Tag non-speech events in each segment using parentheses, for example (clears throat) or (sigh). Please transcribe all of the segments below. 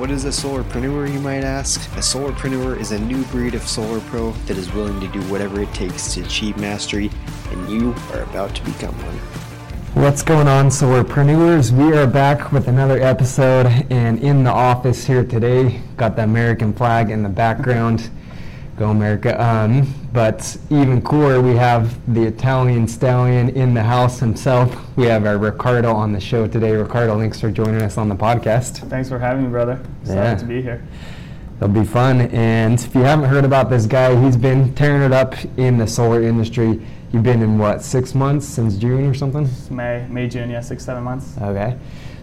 What is a solarpreneur, you might ask? A solarpreneur is a new breed of solar pro that is willing to do whatever it takes to achieve mastery, and you are about to become one. What's going on, solarpreneurs? We are back with another episode, and in the office here today, got the American flag in the background. Go America. Um, but even cooler, we have the Italian stallion in the house himself. We have our Ricardo on the show today. Ricardo, thanks for joining us on the podcast. Thanks for having me, brother. Excited Yeah. to be here. It'll be fun. And if you haven't heard about this guy, he's been tearing it up in the solar industry. You've been in what, six months since June or something? May, May, June, yeah, six, seven months. Okay.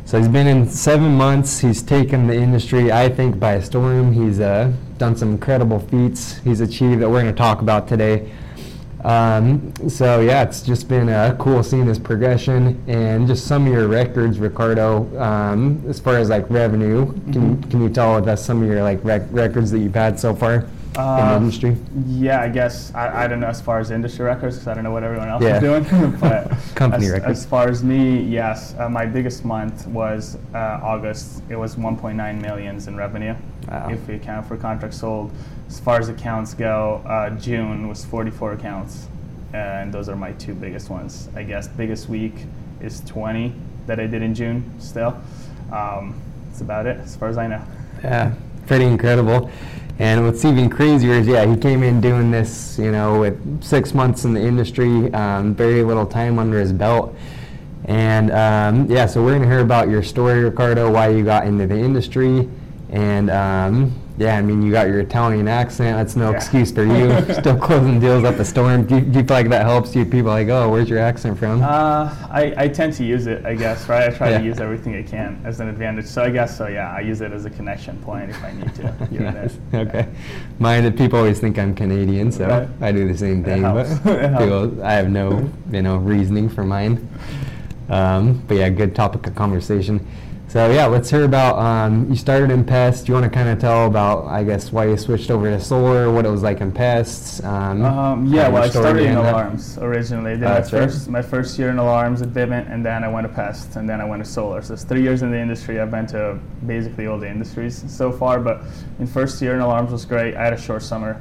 So he's been in seven months. He's taken the industry, I think, by storm. He's uh, done some incredible feats he's achieved that we're going to talk about today. Um, so yeah, it's just been uh, cool seeing his progression and just some of your records, Ricardo. Um, as far as like revenue, can can you tell us some of your like rec- records that you've had so far Uh, industry? Yeah, I guess I, I don't know as far as industry records because I don't know what everyone else Yeah. is doing. (laughs) but (laughs) Company as, records. as far as me, yes, uh, my biggest month was uh, August. It was 1.9 millions in revenue Wow. if we account for contracts sold. As far as accounts go, uh, June was 44 accounts, and those are my two biggest ones. I guess biggest week is 20 that I did in June. Still, um, that's about it as far as I know. Yeah, pretty incredible. And what's even crazier is, yeah, he came in doing this, you know, with six months in the industry, um, very little time under his belt. And um, yeah, so we're going to hear about your story, Ricardo, why you got into the industry. And um, yeah, I mean, you got your Italian accent. That's no Yeah. excuse for you. (laughs) Still closing deals up a storm. Do you, do you feel like that helps you? People are like, oh, where's your accent from? Uh, I, I tend to use it, I guess, right? I try Yeah. to use everything I can as an advantage. So I guess so, yeah. I use it as a connection point if I need to. (laughs) Nice. Okay. Mine, people always think I'm Canadian, so Right. I do the same thing. But. (laughs) People, I have no, you know, reasoning for mine. Um, but yeah, good topic of conversation. So yeah, let's hear about. Um, you started in pests. Do you want to kind of tell about, I guess, why you switched over to solar? What it was like in pests? Um, Um, yeah, well, I started in alarms originally. Then Oh, my that's right. first my first year in alarms at Vivint, and then I went to Pest, and then I went to Solar. So it's three years in the industry. I've been to basically all the industries so far. But in first year in alarms was great. I had a short summer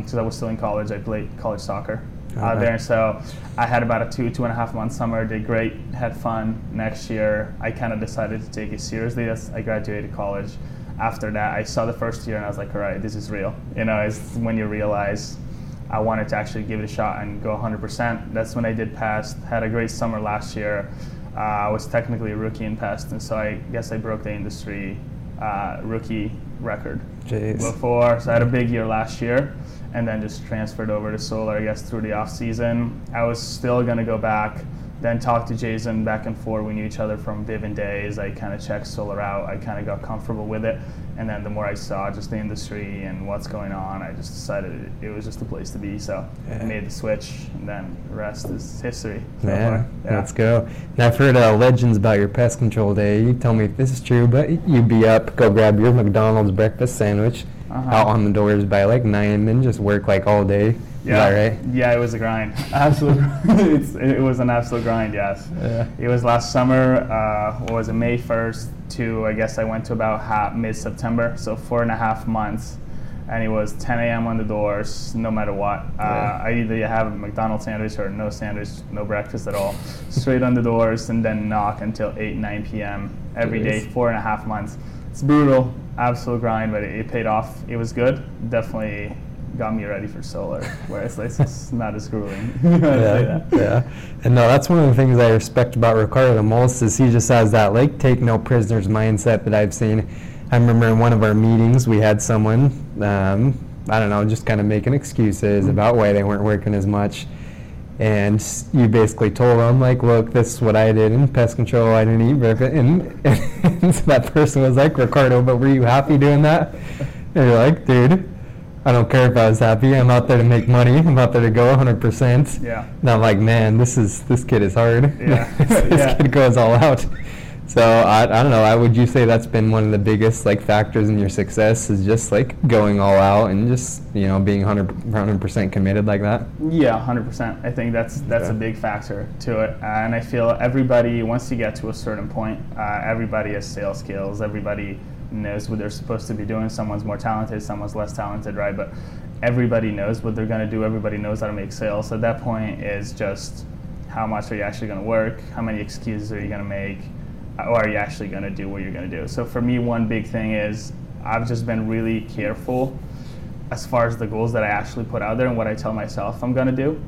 because I was still in college. I played college soccer out Okay. there, so I had about a two two and a half month summer. Did great, had fun. Next year, I kind of decided to take it seriously. As I graduated college. After that, I saw the first year and I was like, all right, this is real. You know, it's when you realize I wanted to actually give it a shot and go 100%. That's when I did Pest. Had a great summer last year. Uh, I was technically a rookie in Pest, and so I guess I broke the industry uh, rookie record Jeez. before. So I had a big year last year, and then just transferred over to solar. I guess through the off season, I was still gonna go back. Then talk to Jason back and forth. We knew each other from Vivint days. I kind of checked solar out. I kind of got comfortable with it, and then the more I saw just the industry and what's going on, I just decided it, it was just the place to be. So Yeah. I made the switch, and then the rest is history. so Yeah, far. let's go. And I've heard uh, legends about your pest control day. You tell me if this is true, but you'd be up, go grab your McDonald's breakfast sandwich Uh-huh. out on the doors by like nine, and then just work like all day. Yeah, right? Yeah, it was a grind. (laughs) Absolute. (laughs) it was an absolute grind. Yes. Yeah. It was last summer. Uh, what was it? May first to I guess I went to about half, mid September, so four and a half months, and it was 10 a.m. on the doors, no matter what. Uh, Yeah. I either have a McDonald's sandwich or no sandwich, no breakfast at all, straight on the doors, and then knock until 8, 9 p.m. every day, Jeez. four and a half months. It's brutal, absolute grind, but it, it paid off. It was good. Definitely got me ready for solar, where it's, like, it's (laughs) not as grueling. (laughs) Yeah, yeah. And no, that's one of the things I respect about Ricardo the most is he just has that like take no prisoners mindset that I've seen. I remember in one of our meetings we had someone, um, I don't know, just kind of making excuses about why they weren't working as much. And you basically told them, like, look, this is what I did in pest control. I didn't eat breakfast. (laughs) And, and so that person was like, Ricardo, but were you happy doing that? And you're like, dude, I don't care if I was happy. I'm out there to make money. I'm out there to go 100%. Yeah. And I'm like, man, this is this kid is hard. Yeah. (laughs) this Yeah. kid goes all out. So I, I don't know. I would you say that's been one of the biggest like factors in your success is just like going all out and just you know being 100 percent committed like that. Yeah, hundred percent. I think that's that's a big factor to it, uh, and I feel everybody once you get to a certain point, uh, everybody has sales skills. Everybody knows what they're supposed to be doing. Someone's more talented, someone's less talented, right? But everybody knows what they're going to do. Everybody knows how to make sales. At that point, is just how much are you actually going to work? How many excuses are you going to make? Or are you actually going to do what you're going to do? So for me, one big thing is I've just been really careful as far as the goals that I actually put out there and what I tell myself I'm going to do.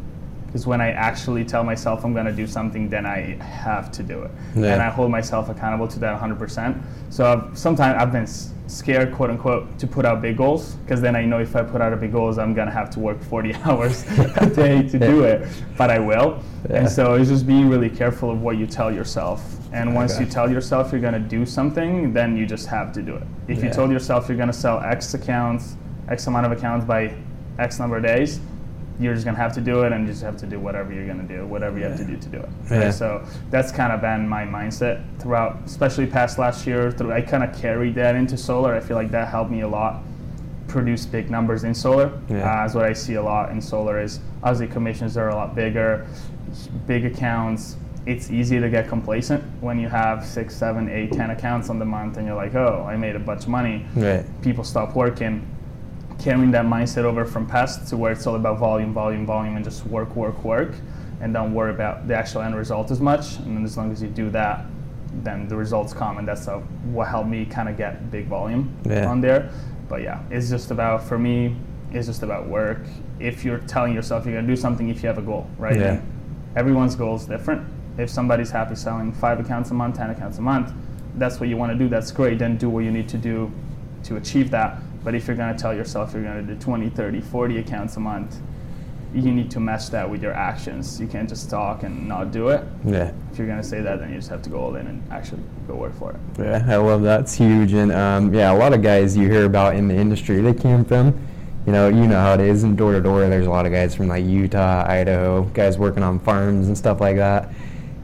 Because when I actually tell myself I'm going to do something, then I have to do it. Yeah. And I hold myself accountable to that 100%. So I've, sometimes I've been scared, quote unquote, to put out big goals. Because then I know if I put out a big goals, I'm going to have to work 40 (laughs) hours a day to do it. But I will. Yeah. And so it's just being really careful of what you tell yourself. And once Okay. you tell yourself you're going to do something, then you just have to do it. If you told yourself you're going to sell X accounts, X amount of accounts by X number of days, you're just gonna have to do it, and you just have to do whatever you're gonna do, whatever you have to do to do it. right? Yeah. So that's kind of been my mindset throughout, especially past last year. Through I kind of carried that into solar. I feel like that helped me a lot produce big numbers in solar. Yeah. Uh, as what I see a lot in solar is obviously commissions are a lot bigger, big accounts. It's easy to get complacent when you have six, seven, eight, ten accounts on the month, and you're like, oh, I made a bunch of money Right. people stop working, carrying that mindset over from past to where it's all about volume, volume, volume, and just work, work, work, and don't worry about the actual end result as much. And then as long as you do that, then the results come, and that's uh, what helped me kind of get big volume Yeah. on there. But yeah, it's just about for me, it's just about work. If you're telling yourself you're gonna do something, if you have a goal, right? Yeah. And everyone's goal is different. If somebody's happy selling five accounts a month, ten accounts a month, that's what you want to do. That's great. Then do what you need to do to achieve that. But if you're going to tell yourself you're going to do 20, 30, 40 accounts a month, you need to match that with your actions. You can't just talk and not do it. Yeah. If you're going to say that, then you just have to go all in and actually go work for it. Yeah, I love that. It's huge, and um, yeah, a lot of guys you hear about in the industry, they came from, you know, you know how it is in door to door. There's a lot of guys from like Utah, Idaho, guys working on farms and stuff like that.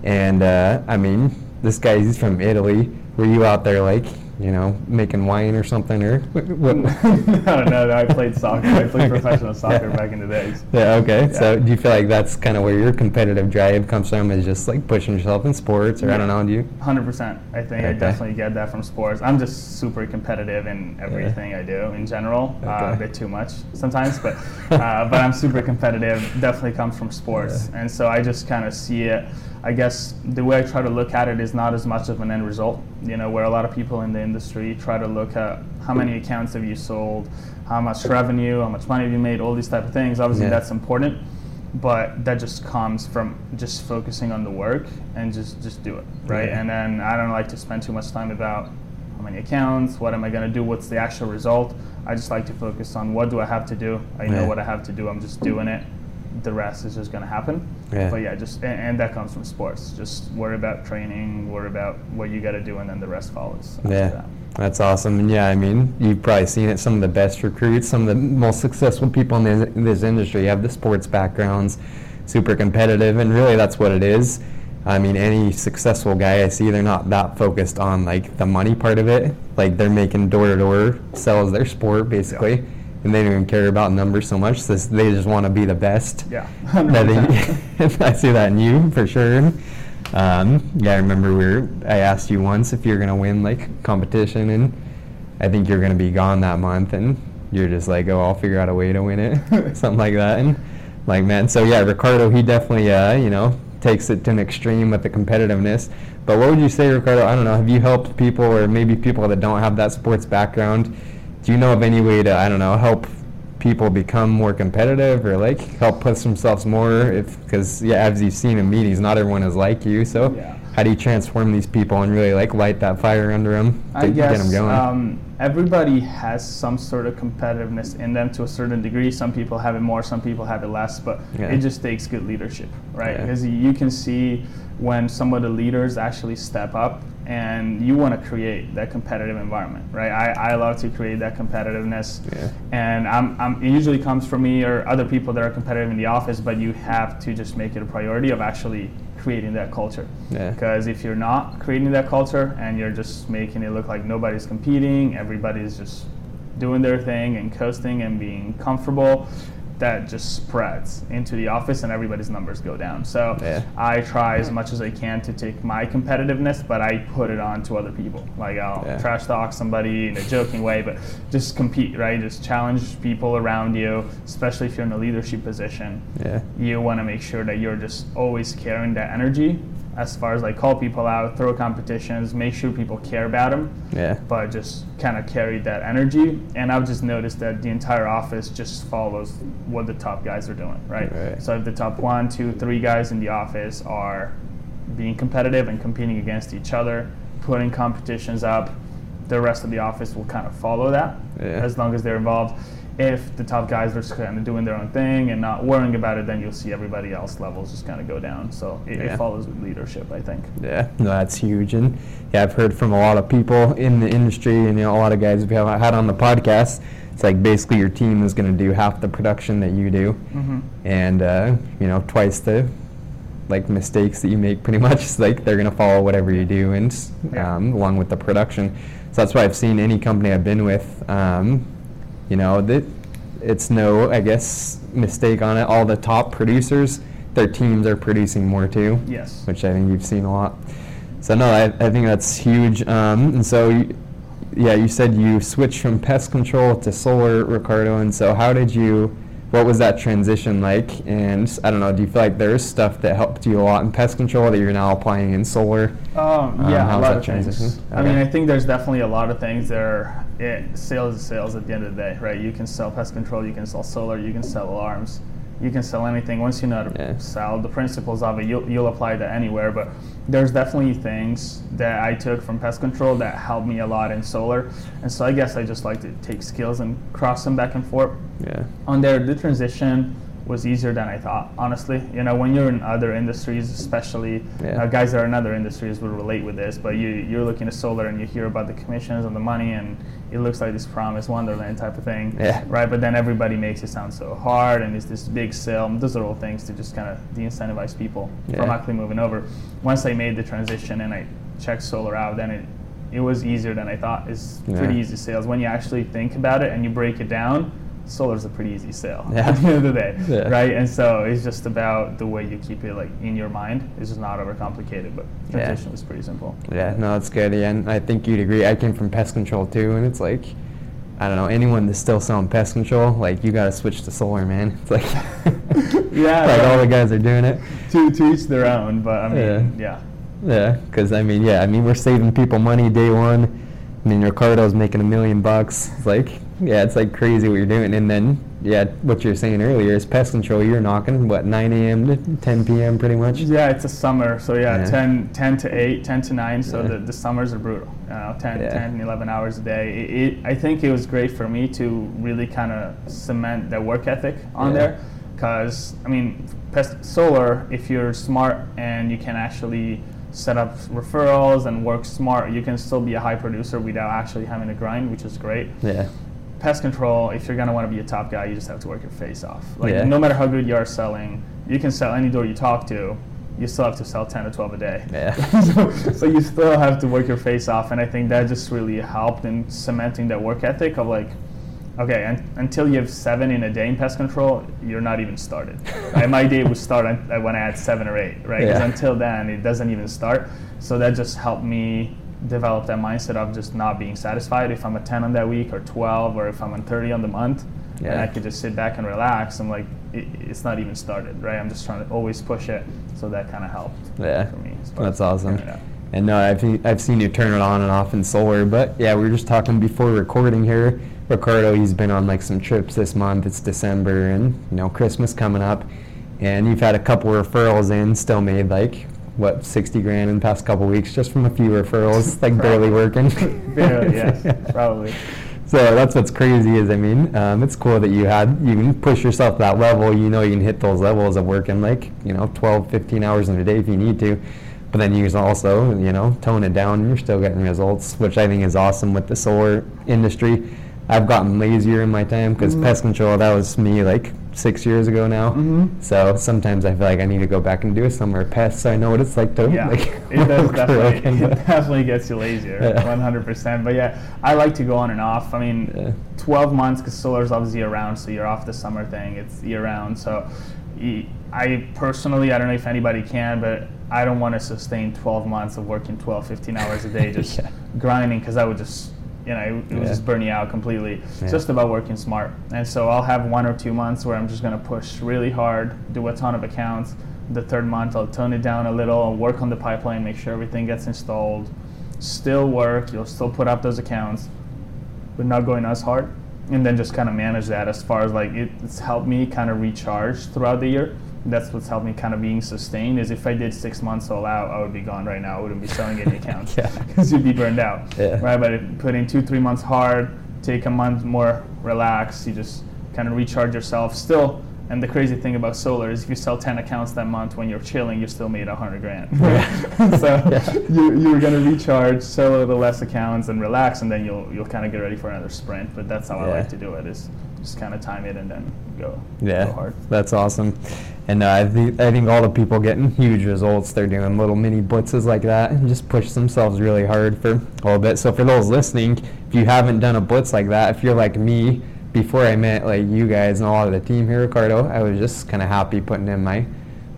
And uh, I mean, this guy he's from Italy. Were you out there like, you know, making wine or something, or (laughs) what? no, no, no, I played soccer. I played (laughs) Okay. professional soccer Yeah. back in the days. Yeah. Okay. So, do you feel like that's kind of where your competitive drive comes from? Is just like pushing yourself in sports, or I don't know? Do you? Hundred percent. I think I definitely get that from sports. I'm just super competitive in everything I do in general. Uh, a bit too much sometimes, but uh, but I'm super competitive. Definitely comes from sports, and so I just kind of see it. I guess the way I try to look at it is not as much of an end result. You know, where a lot of people in the industry try to look at how many accounts have you sold, how much revenue, how much money have you made, all these type of things. Obviously, Yeah. that's important but that just comes from just focusing on the work and just just do it right Yeah. and then i don't like to spend too much time about how many accounts what am i going to do what's the actual result i just like to focus on what do i have to do i know Yeah. what i have to do i'm just doing it the rest is just going to happen Yeah. but yeah just and, and that comes from sports just worry about training worry about what you got to do and then the rest follows Yeah, that. that's awesome. And yeah, I mean, you've probably seen it. Some of the best recruits, some of the most successful people in this, in this industry have the sports backgrounds, super competitive, and really that's what it is. I mean, any successful guy I see, they're not that focused on like the money part of it. Like they're making door to door sell as their sport basically, and they don't even care about numbers so much. So they just want to be the best. yeah (laughs) That 100%. they- (laughs) I see that in you for sure. Um, yeah, I remember we were. I asked you once if you're gonna win like competition, and I think you're gonna be gone that month, and you're just like, oh, I'll figure out a way to win it, (laughs) something like that. And like, man, so yeah, Ricardo, he definitely, uh, you know, takes it to an extreme with the competitiveness. But what would you say, Ricardo? I don't know. Have you helped people, or maybe people that don't have that sports background? Do you know of any way to, I don't know, help people become more competitive or like help push themselves more if because yeah as you've seen in meetings not everyone is like you so Yeah. how do you transform these people and really like light that fire under them to I guess get them going Um, everybody has some sort of competitiveness in them to a certain degree. Some people have it more, some people have it less, but Yeah. it just takes good leadership, right? Yeah. Because you can see when some of the leaders actually step up and you want to create that competitive environment, right? I, I love to create that competitiveness, Yeah. and I'm, I'm, it usually comes from me or other people that are competitive in the office, but you have to just make it a priority of actually creating that culture. Yeah. Because if you're not creating that culture and you're just making it look like nobody's competing, everybody's just doing their thing and coasting and being comfortable, that just spreads into the office and everybody's numbers go down. So Yeah. I try as much as I can to take my competitiveness, but I put it on to other people. Like I'll Yeah. trash talk somebody in a joking way, but just compete, right? Just challenge people around you, especially if you're in a leadership position Yeah. you want to make sure that you're just always carrying that energy as far as like call people out, throw competitions, make sure people care about them, Yeah. but just kind of carry that energy. And I've just noticed that the entire office just follows what the top guys are doing, right? Right. So if the top one, two, three guys in the office are being competitive and competing against each other, putting competitions up, the rest of the office will kind of follow that Yeah. as long as they're involved. If the top guys are kind of doing their own thing and not worrying about it, then you'll see everybody else levels just kind of go down. So it, Yeah. it follows with leadership, I think. Yeah, no, that's huge, and yeah, I've heard from a lot of people in the industry, and you know, a lot of guys we have had on the podcast. It's like basically your team is going to do half the production that you do, hmm and uh, you know, twice the like mistakes that you make. Pretty (laughs) much, it's like they're going to follow whatever you do, and Yeah. um, along with the production. So that's why I've seen any company I've been with, um, you know, that it's no, I guess, mistake on it. All the top producers, their teams are producing more too Yes. which I think you've seen a lot. So no, I, I think that's huge. Um, and so, you, yeah, you said you switched from pest control to solar, Ricardo. And so, how did you? What was that transition like? And I don't know. Do you feel like there's stuff that helped you a lot in pest control that you're now applying in solar? Um, Um, yeah, how's a lot of things. transition? I mean, I think there's definitely a lot of things that are it, sales is sales at the end of the day, right? You can sell pest control, you can sell solar, you can sell alarms, you can sell anything. Once you know how to Yeah. sell the principles of it, you'll, you'll apply that anywhere. But there's definitely things that I took from pest control that helped me a lot in solar. And so I guess I just like to take skills and cross them back and forth Yeah. on there the transition was easier than I thought. Honestly, you know, when you're in other industries, especially Yeah. uh, guys that are in other industries will relate with this. But you you're looking at solar and you hear about the commissions and the money, and it looks like this promised wonderland type of thing, Yeah. right? But then everybody makes it sound so hard, and it's this big sale. Those are all things to just kind of de-incentivize people from actually moving over. Once I made the transition and I checked solar out, then it it was easier than I thought. It's pretty Yeah. easy sales when you actually think about it and you break it down solar's a pretty easy sale Yeah. at the end of the day, Yeah. right? And so it's just about the way you keep it like in your mind. It's just not overcomplicated, but Yeah. transition was pretty simple. Yeah, no, that's good. Yeah, and I think you'd agree. I came from pest control too, and it's like, I don't know, anyone that's still selling pest control, like you got to switch to solar, man. It's like, (laughs) (laughs) Yeah, like yeah. all the guys are doing it. To, to each their own, but I mean, yeah. Yeah, because I mean, yeah, I mean, we're saving people money day one. I mean, Ricardo's making a million bucks. It's like, yeah, it's like crazy what you're doing. And then, yeah, what you're saying earlier is pest control. You're knocking what 9 a.m. to 10 p.m. pretty much. Yeah, it's a summer, so yeah, Yeah. 10, 10 to 8, 10 to 9, so Yeah. the, the summers are brutal. You know, 10, Yeah. 10, 11 hours a day. It, it, I think it was great for me to really kind of cement that work ethic on there, because, I mean, pest solar, if you're smart and you can actually set up referrals and work smart, you can still be a high producer without actually having to grind, which is great Yeah. Pest control, if you're gonna want to be a top guy, you just have to work your face off. Like Yeah. no matter how good you are selling, you can sell any door you talk to. You still have to sell 10 to 12 a day. Yeah. (laughs) so, so you still have to work your face off, and I think that just really helped in cementing that work ethic of like, okay, un- until you have seven in a day in pest control, you're not even started. (laughs) Right? My day would start when I had seven or eight, right? 'Cause Yeah. until then, it doesn't even start. So that just helped me develop that mindset of just not being satisfied if I'm a 10 on that week or 12 or if I'm on 30 on the month. And I could just sit back and relax. I'm like, it, it's not even started, right? I'm just trying to always push it. So that kind of helped Yeah. for me. That's awesome. figuring it out. And no, I've I've seen you turn it on and off in solar, but yeah, we were just talking before recording here. Ricardo, he's been on like some trips this month. It's December, and you know Christmas coming up, and you've had a couple referrals in. Still made like what sixty grand in the past couple weeks just from a few referrals, like (laughs) barely working. Barely, yes, (laughs) probably. So that's what's crazy is I mean um, it's cool that you had you can push yourself to that level. You know you can hit those levels of working like you know 12, 15 hours in a day if you need to. but then you can also, you know, tone it down and you're still getting results, which I think is awesome with the solar industry. I've gotten lazier in my time because Mhm. pest control, that was me like six years ago now. Mhm. So sometimes I feel like I need to go back and do a summer pest so I know what it's like to Yeah, like it (laughs) does definitely, it (laughs) definitely gets you lazier, Yeah. 100%. But yeah, I like to go on and off. I mean, Yeah. 12 months because solar's obviously year round, so you're off the summer thing. It's year round. So I personally, I don't know if anybody can, but I don't want to sustain 12 months of working 12, 15 hours a day (laughs) just Yeah. grinding because I would just, you know, it, it Yeah. just burning out completely. Yeah. It's just about working smart. And so I'll have one or two months where I'm just going to push really hard, do a ton of accounts. The third month, I'll tone it down a little, I'll work on the pipeline, make sure everything gets installed. Still work, you'll still put up those accounts, but not going as hard. And then just kind of manage that as far as like it, it's helped me kind of recharge throughout the year. That's what's helped me kind of being sustained. Is if I did six months all out, I would be gone right now. I wouldn't be selling any (laughs) accounts Yeah. (laughs) because you'd be burned out. Yeah. Right, but put in two, three months hard, take a month more, relax. You just kind of recharge yourself. Still, and the crazy thing about solar is if you sell 10 accounts that month when you're chilling, you still made 100 grand. Yeah. (laughs) so Yeah. you, you're going to recharge, sell a little less accounts, and relax, and then you'll, you'll kind of get ready for another sprint. But that's how I like to do it is just kind of time it and then go, Yeah, go hard. that's awesome. And uh, I, think, I think all the people getting huge results, they're doing little mini blitzes like that and just push themselves really hard for a little bit. So for those listening, if you haven't done a blitz like that, if you're like me, before I met like you guys and a lot of the team here, Ricardo, I was just kind of happy putting in my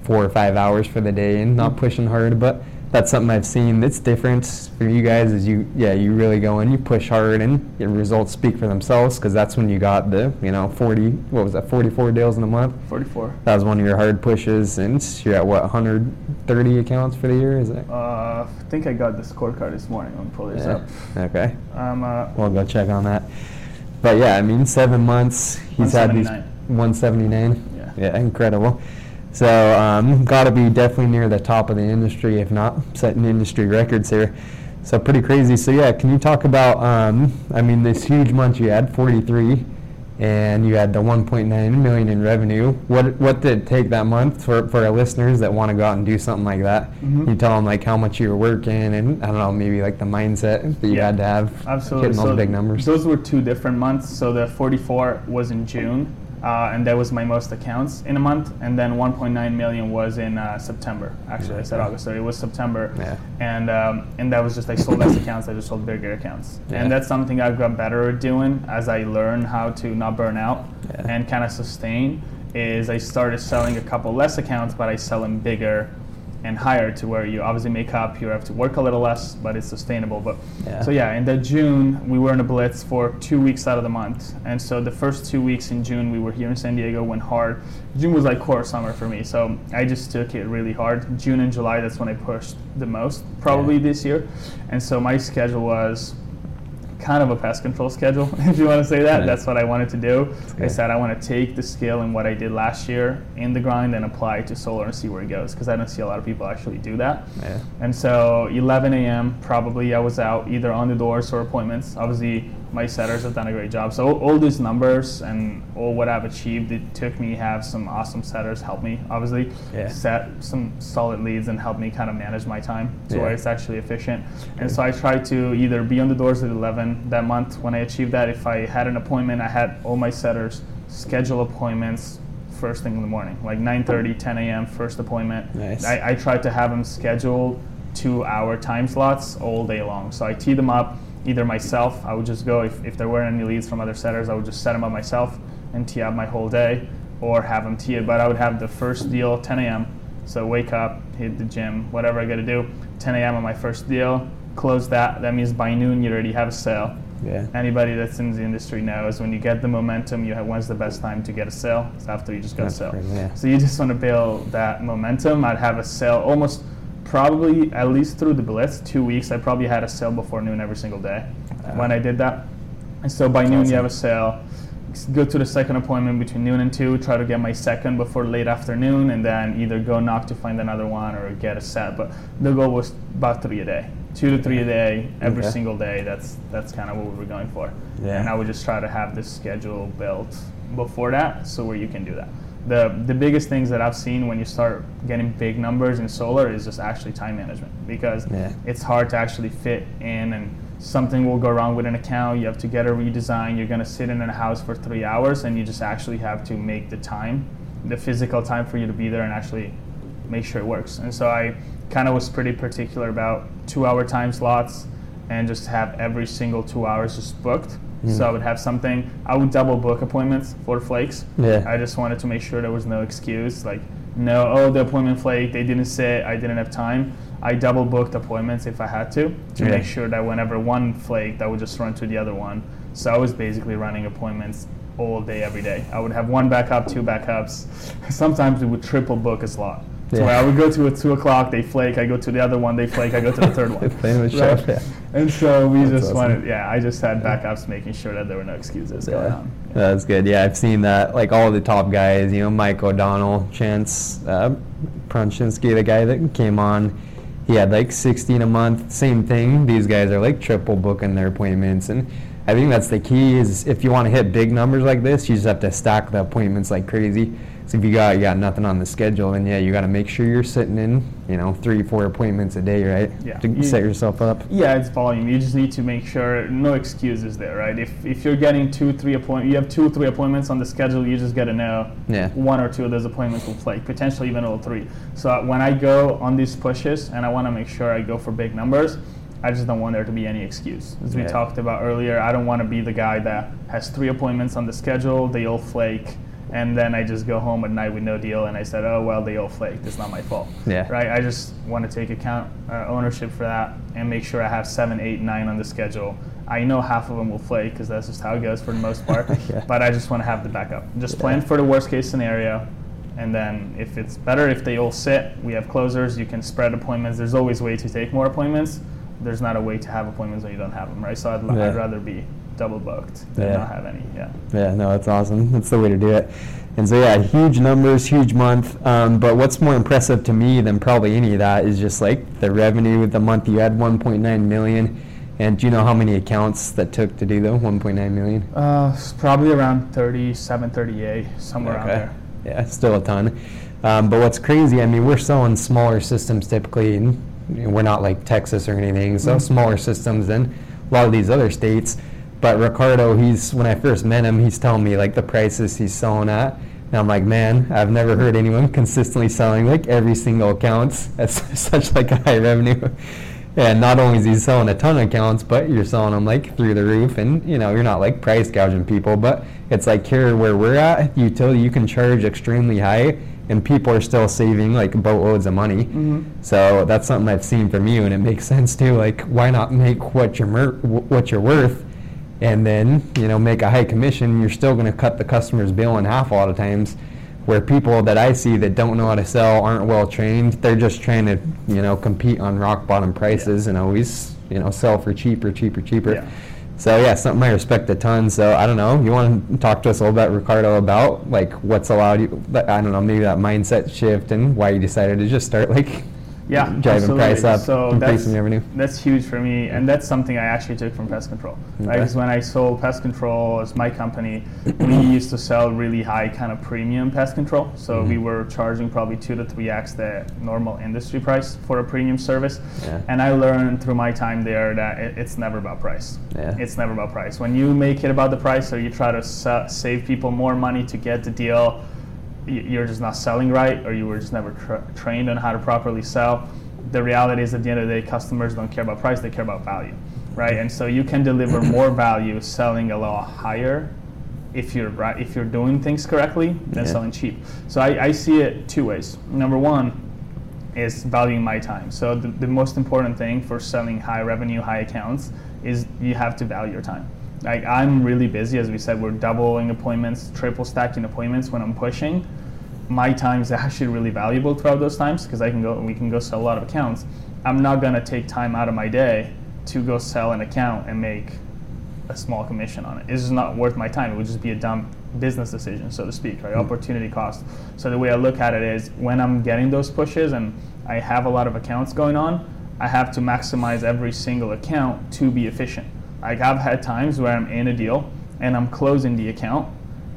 four or five hours for the day and not pushing hard. But that's something I've seen that's different for you guys is you, yeah, you really go in, you push hard and your results speak for themselves because that's when you got the, you know, 40, what was that, 44 deals in a month? 44. That was one of your hard pushes, and you're at what 130 accounts for the year, is it? Uh, I think I got the scorecard this morning. Me pull this Yeah. up. Okay, Um, uh, we'll go check on that. But yeah, I mean, seven months. He's had these 179. Yeah. Yeah, incredible. So um, got to be definitely near the top of the industry, if not setting industry records here. So pretty crazy. So yeah, can you talk about? Um, I mean, this huge month you had 43, and you had the 1.9 million in revenue. What what did it take that month for for our listeners that want to go out and do something like that? Mhm. You tell them like how much you were working, and I don't know, maybe like the mindset that you Yeah, had to have Absolutely. hitting those big numbers. Those were two different months. So the 44 was in June, uh, and that was my most accounts in a month. And then 1.9 million was in uh, September. Actually, I said August, so it was September. Yeah. And um, and that was just I sold less accounts. I just sold bigger accounts. Yeah. And that's something I've got better at doing as I learn how to not burn out Yeah. and kind of sustain. Is I started selling a couple less accounts, but I sell them bigger and higher to where you obviously make up. You have to work a little less, but it's sustainable. But Yeah. so yeah, in the June we were in a blitz for two weeks out of the month, and so the first two weeks in June we were here in San Diego. Went hard. June was like core summer for me, so I just took it really hard. June and July that's when I pushed the most, probably Yeah. this year, and so my schedule was kind of a pest control schedule, (laughs) if you want to say that. That's what I wanted to do. I said I want to take the skill and what I did last year in the grind and apply it to solar and see where it goes, because I don't see a lot of people actually do that. Yeah. And so 11 a.m. probably I was out either on the doors or appointments. Obviously my setters have done a great job. So all, these numbers and all what I've achieved, it took me have some awesome setters help me obviously Yeah. set some solid leads and help me kind of manage my time to Yeah. where it's actually efficient. And so I tried to either be on the doors at 11 that month when I achieved that. If I had an appointment, I had all my setters schedule appointments first thing in the morning, like 9:30, 10 a.m. first appointment. Nice. I, I tried to have them scheduled two hour time slots all day long. So I tee them up either myself, I would just go, if, if there weren't any leads from other setters, I would just set them up myself and tee up my whole day or have them tee it. But I would have the first deal 10 a.m. So wake up, hit the gym, whatever I got to do. 10 a.m. on my first deal, close that. That means by noon you already have a sale. Yeah. Anybody that's in the industry knows when you get the momentum, you have when's the best time to get a sale? It's after you just got That's a sale. yeah. So you just want to build that momentum. I'd have a sale almost probably at least through the blitz, two weeks. I probably had a sale before noon every single day when I did that. And so by noon you have a sale. Go to the second appointment between noon and two. Try to get my second before late afternoon, and then either go knock to find another one or get a set. But the goal was about three a day, two to three a day, every Okay. single day. That's that's kind of what we were going for. Yeah. And I would just try to have this schedule built before that, so where you can do that. The the biggest things that I've seen when you start getting big numbers in solar is just actually time management because Yeah. it's hard to actually fit in and something will go wrong with an account. You have to get a redesign. You're going to sit in a house for three hours and you just actually have to make the time the physical time for you to be there and actually make sure it works. And so i kind of was pretty particular about two hour time slots and just have every single two hours just booked so i hmm. would have something. I would double book appointments for flakes. Yeah. i just wanted to make sure there was no excuse like no oh the appointment flake they didn't sit i didn't have time. I double booked appointments if i had to to Yeah. make sure that whenever one flaked i would just run to the other one. So i was basically running appointments all day every day. I would have one backup two backups. (laughs) Sometimes we would triple book a slot Yeah. where i would go to at two o'clock they flake i go to the other one they flake i go to the third one (laughs) Playing with Right? Chef, yeah. and so we That's just awesome. wanted yeah i just had backups making sure that there were no excuses going Yeah. on That's good. Yeah, I've seen that. Like all the top guys, you know, Mike O'Donnell, Chance uh, the guy that came on, he had like 16 a month. Same thing. These guys are like triple booking their appointments, and I think that's the key. Is if you want to hit big numbers like this, you just have to stack the appointments like crazy. So if you got you got nothing on the schedule, then yeah, you got to make sure you're sitting in, you know, three, four appointments a day, right? Yeah. To You- set yourself up. Yeah, it's volume. You just need to make sure no excuses there, right? If if you're getting two, three appoint, you have two, three appointments on the schedule. You just got to know Yeah. one or two of those appointments will play, potentially even all three. So when I go on these pushes and I want to make sure I go for big numbers, I just don't want there to be any excuse. As we Yeah. talked about earlier, I don't want to be the guy that has three appointments on the schedule. They all flake. And then I just go home at night with no deal, and I said, "Oh well, they all flaked. It's not my fault." Yeah. Right. I just want to take account uh, ownership for that and make sure I have seven, eight, nine on the schedule. I know half of them will flake because that's just how it goes for the most part. (laughs) Yeah. But I just want to have the backup. Just plan for the worst case scenario, and then if it's better if they all sit, we have closers. You can spread appointments. There's always a way to take more appointments. There's not a way to have appointments when you don't have them, right? So I'd, Yeah. I'd rather be double booked than Yeah. not have any. Yeah. Yeah, no, that's awesome. That's the way to do it. And so, yeah, huge numbers, huge month. Um, but what's more impressive to me than probably any of that is just like the revenue. with The month you had 1.9 million, and do you know how many accounts that took to do the 1.9 million? Uh, probably around 37, 38, somewhere around there. Yeah, still a ton. Um, but what's crazy, I mean, we're selling smaller systems typically, and you know, we're not like Texas or anything, so Mhm. smaller systems than a lot of these other states. But Ricardo, he's when I first met him, he's telling me like the prices he's selling at. And I'm like, man, I've never heard anyone consistently selling like every single accounts at (laughs) such like a high revenue. And not only is he selling a ton of accounts, but you're selling them like through the roof, and you know you're not like price gouging people, but it's like here where we're at, utility you can charge extremely high, and people are still saving like boatloads of money. Mhm. So that's something I've seen from you, and it makes sense too. Like, why not make what you're mer- what you're worth, and then you know make a high commission? You're still going to cut the customer's bill in half a lot of times. Where people that I see that don't know how to sell aren't well trained, they're just trying to you know compete on rock bottom prices and always you know sell for cheaper, cheaper, cheaper. Yeah. So yeah, something I respect a ton. So I don't know. You want to talk to us a little bit, Ricardo, about like what's allowed you? I don't know, maybe that mindset shift and why you decided to just start like Yeah, driving price absolutely. up, So increasing that's, revenue. That's huge for me, and that's something I actually took from Pest Control. Right? Okay. Because when I sold Pest Control as my company, we (clears throat) used to sell really high kind of premium pest control. So Mm-hmm. we were charging probably two to three x the normal industry price for a premium service. Yeah. And I learned through my time there that it, it's never about price. Yeah. It's never about price. When you make it about the price, or you try to sa- save people more money to get the deal, you're just not selling right or you were just never tra- trained on how to properly sell the reality is at the end of the day customers don't care about price they care about value right? And so you can deliver (clears throat) more value selling a lot higher if you're right if you're doing things correctly than Yeah. selling cheap. So I, I see it two ways. Number one is valuing my time. So the, the most important thing for selling high revenue high accounts is you have to value your time. Like i'm really busy as we said we're doubling appointments triple stacking appointments when i'm pushing my time is actually really valuable throughout those times because I can go we can go sell a lot of accounts. I'm not gonna take time out of my day to go sell an account and make a small commission on it. It's just not worth my time. It would just be a dumb business decision, so to speak, right? Hmm. Opportunity cost. So the way I look at it is when I'm getting those pushes and I have a lot of accounts going on, I have to maximize every single account to be efficient. Like I've had times where I'm in a deal and I'm closing the account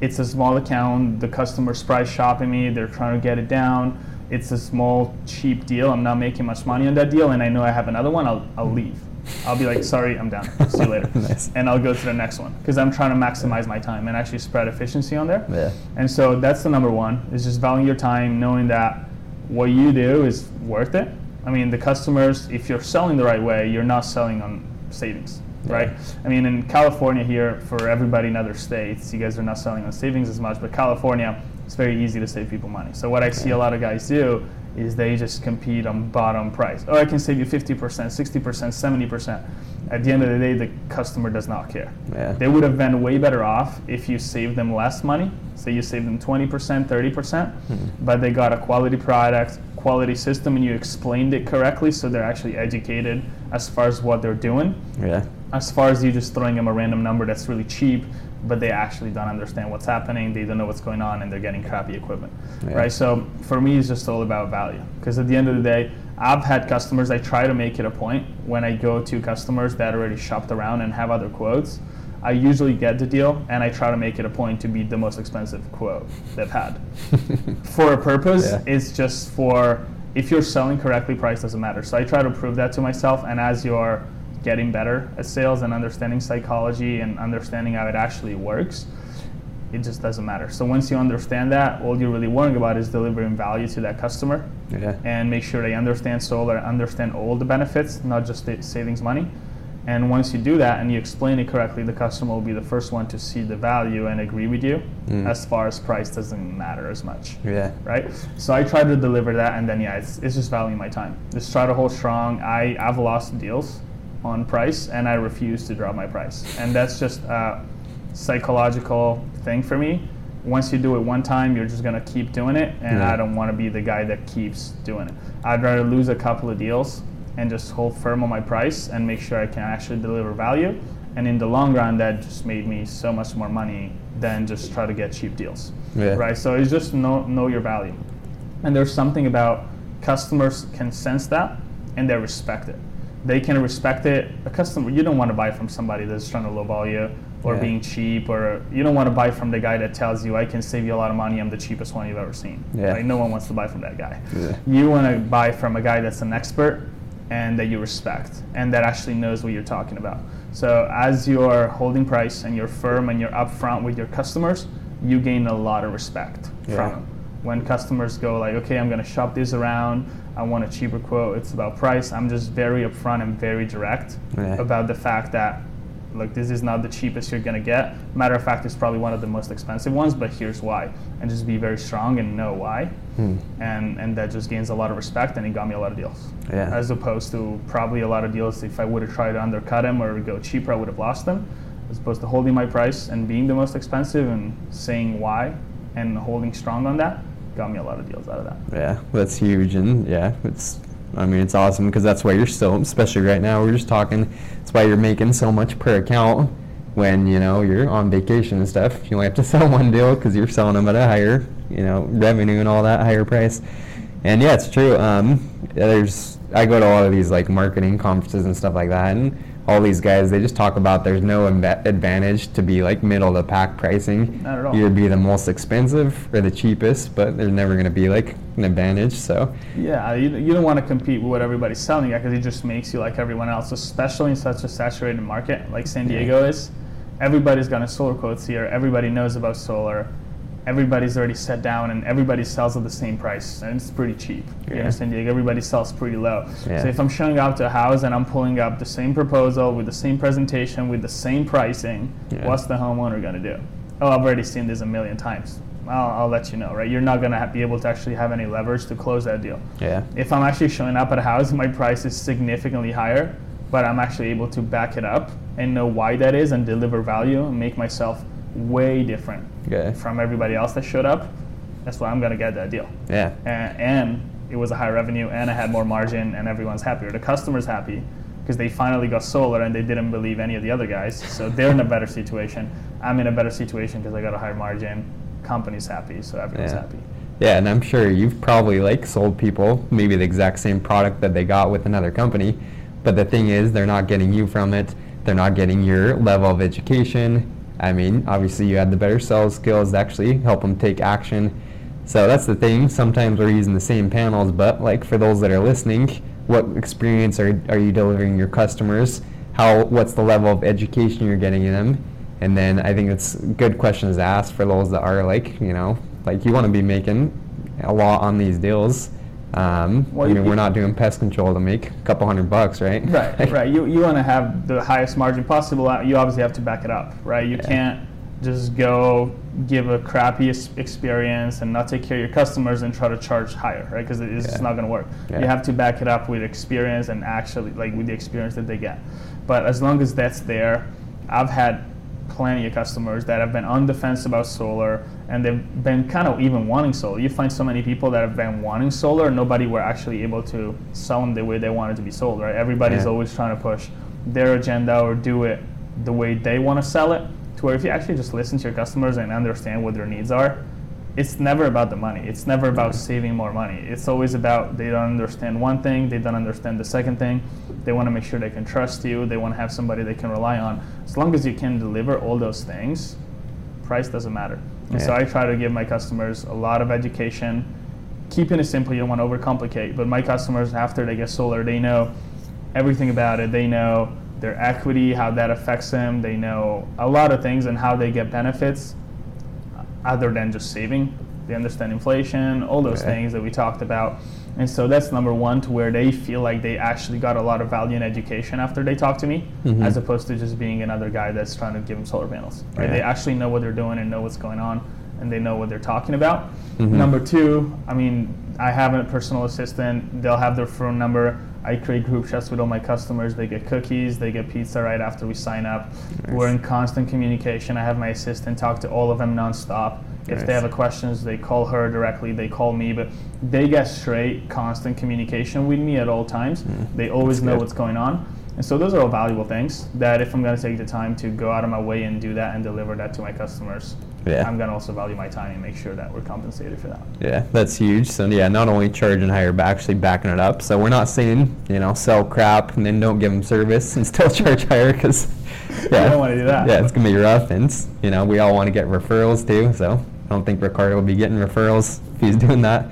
It's a small account. The customer's price shopping me. They're trying to get it down. It's a small, cheap deal. I'm not making much money on that deal, and I know I have another one. I'll, I'll leave. I'll be like, sorry, I'm down. See you later. (laughs) Nice. And I'll go to the next one because I'm trying to maximize my time and actually spread efficiency on there. Yeah. And so that's the number one is just valuing your time, knowing that what you do is worth it. I mean, the customers, if you're selling the right way, you're not selling on savings, right? I mean, in California here, for everybody in other states, you guys are not selling on savings as much, but California, it's very easy to save people money. So what I see a lot of guys do is they just compete on bottom price. Oh, I can save you 50%, 60%, 70%. At the end of the day, the customer does not care. Yeah. They would have been way better off if you saved them less money. Say you saved them 20%, 30%, hmm. but they got a quality product, quality system, and you explained it correctly so they're actually educated as far as what they're doing. Yeah. As far as you just throwing them a random number that's really cheap, but they actually don't understand what's happening, they don't know what's going on, and they're getting crappy equipment. Yeah. Right? So for me, it's just all about value. Because at the end of the day, I've had customers, I try to make it a point when I go to customers that already shopped around and have other quotes. I usually get the deal and I try to make it a point to be the most expensive quote they've had. (laughs) for a purpose, Yeah. it's just for if you're selling correctly, price doesn't matter. So I try to prove that to myself, and as you're getting better at sales and understanding psychology and understanding how it actually works, it just doesn't matter. So once you understand that, all you're really worrying about is delivering value to that customer Yeah. and make sure they understand solar, understand all the benefits, not just the savings money. And once you do that and you explain it correctly, the customer will be the first one to see the value and agree with you. Mm. As far as price doesn't matter as much Yeah. right? So I try to deliver that, and then yeah, it's, it's just valuing my time. Just try to hold strong. I I've lost deals on price, and I refuse to drop my price, and that's just a psychological thing for me. Once you do it one time, you're just gonna keep doing it, and Yeah. I don't want to be the guy that keeps doing it. I'd rather lose a couple of deals and just hold firm on my price and make sure I can actually deliver value. And in the long run, that just made me so much more money than just try to get cheap deals Yeah. right? So it's just know know your value, and there's something about customers can sense that and they respect it. They can respect it. A customer, you don't want to buy from somebody that's trying to lowball you or Yeah. being cheap, or you don't want to buy from the guy that tells you, "I can save you a lot of money. I'm the cheapest one you've ever seen." Yeah. Right? No one wants to buy from that guy. Yeah. You want to buy from a guy that's an expert and that you respect and that actually knows what you're talking about. So as you're holding price and you're firm and you're upfront with your customers, you gain a lot of respect Yeah. from them. When customers go like, okay, I'm going to shop this around, I want a cheaper quote, it's about price. I'm just very upfront and very direct Yeah. about the fact that look, this is not the cheapest you're going to get. Matter of fact, it's probably one of the most expensive ones, but here's why. And just be very strong and know why. Hmm. And, and that just gains a lot of respect and it got me a lot of deals. Yeah. As opposed to probably a lot of deals, if I would have tried to undercut him or go cheaper, I would have lost them. As opposed to holding my price and being the most expensive and saying why and holding strong on that, got me a lot of deals out of that. Yeah, that's huge, and yeah, it's. I mean, it's awesome because that's why you're still, especially right now. We're just talking. That's why you're making so much per account when you know you're on vacation and stuff. You only have to (laughs) sell one deal because you're selling them at a higher, you know, revenue and all that higher price. And yeah, it's true. Um, there's I go to a lot of these like marketing conferences and stuff like that, and all these guys they just talk about there's no imba- advantage to be like middle of the pack pricing. Not at all. You'd be the most expensive or the cheapest, but there's never going to be like an advantage. So Yeah, you, you don't want to compete with what everybody's selling because it just makes you like everyone else, especially in such a saturated market like San Yeah. Diego is. Everybody's got a solar quotes here. Everybody knows about solar. Everybody's already set down, and everybody sells at the same price, and it's pretty cheap. Yeah. in San Diego, everybody sells pretty low. Yeah. So if I'm showing up to a house and I'm pulling up the same proposal with the same presentation with the same pricing, Yeah. what's the homeowner going to do? Oh, I've already seen this a million times. I'll, I'll let you know, right? You're not going to be able to actually have any leverage to close that deal. yeah, If I'm actually showing up at a house, my price is significantly higher, but I'm actually able to back it up and know why that is and deliver value and make myself way different Okay. from everybody else that showed up. That's why I'm gonna get that deal. yeah, And, and it was a high revenue, and I had more margin, and everyone's happier. The customer's happy because they finally got solar and they didn't believe any of the other guys, so they're in a better situation. I'm in a better situation because I got a higher margin. Company's happy, so everyone's Yeah. happy. yeah. And I'm sure you've probably like sold people maybe the exact same product that they got with another company, but the thing is they're not getting you from it. They're not getting your level of education. I mean, obviously you had the better sales skills to actually help them take action. So that's the thing. Sometimes we're using the same panels, but like for those that are listening, what experience are, are you delivering your customers? How what's the level of education you're getting them? And then I think it's good questions to ask for those that are like, you know, like you want to be making a lot on these deals. Um, Well, you know, you- we're not doing pest control to make a couple hundred bucks, right? Right, (laughs) right. You, you want to have the highest margin possible. uh, You obviously have to back it up, right? You Yeah. can't just go give a crappy experience and not take care of your customers and try to charge higher, right? Because it's Yeah. not going to work. Yeah. You have to back it up with experience and actually, like, with the experience that they get. But as long as that's there, I've had plenty of customers that have been on the fence about solar and they've been kind of even wanting solar. You find so many people that have been wanting solar, and nobody were actually able to sell them the way they wanted to be sold, right? Everybody's Yeah. always trying to push their agenda or do it the way they want to sell it. To where if you actually just listen to your customers and understand what their needs are, it's never about the money. It's never about saving more money. It's always about they don't understand one thing, they don't understand the second thing. They want to make sure they can trust you. They want to have somebody they can rely on. As long as you can deliver all those things, price doesn't matter. And so I try to give my customers a lot of education. Keeping it simple, you don't want to overcomplicate. But my customers, after they get solar, they know everything about it. They know their equity, how that affects them. They know a lot of things and how they get benefits other than just saving. They understand inflation, all those things that we talked about. And so that's number one to where they feel like they actually got a lot of value in education after they talk to me, Mhm. as opposed to just being another guy that's trying to give them solar panels. Right? Yeah. They actually know what they're doing and know what's going on and they know what they're talking about. Mhm. Number two, I mean, I have a personal assistant. They'll have their phone number. I create group chats with all my customers. They get cookies, they get pizza right after we sign up. Nice. We're in constant communication. I have my assistant talk to all of them nonstop. If they have a questions, they call her directly. They call me, but they get straight, constant communication with me at all times. Mm, They always that's know good. what's going on, and so those are all valuable things. That if I'm going to take the time to go out of my way and do that and deliver that to my customers, Yeah. I'm going to also value my time and make sure that we're compensated for that. Yeah, that's huge. So yeah, not only charging higher, but actually backing it up. So we're not saying you know sell crap and then don't give them service and (laughs) still charge higher because (laughs) yeah, don't wanna do that. Yeah, it's gonna be rough, and you know we all want to get referrals too. So I don't think Ricardo will be getting referrals if he's doing that.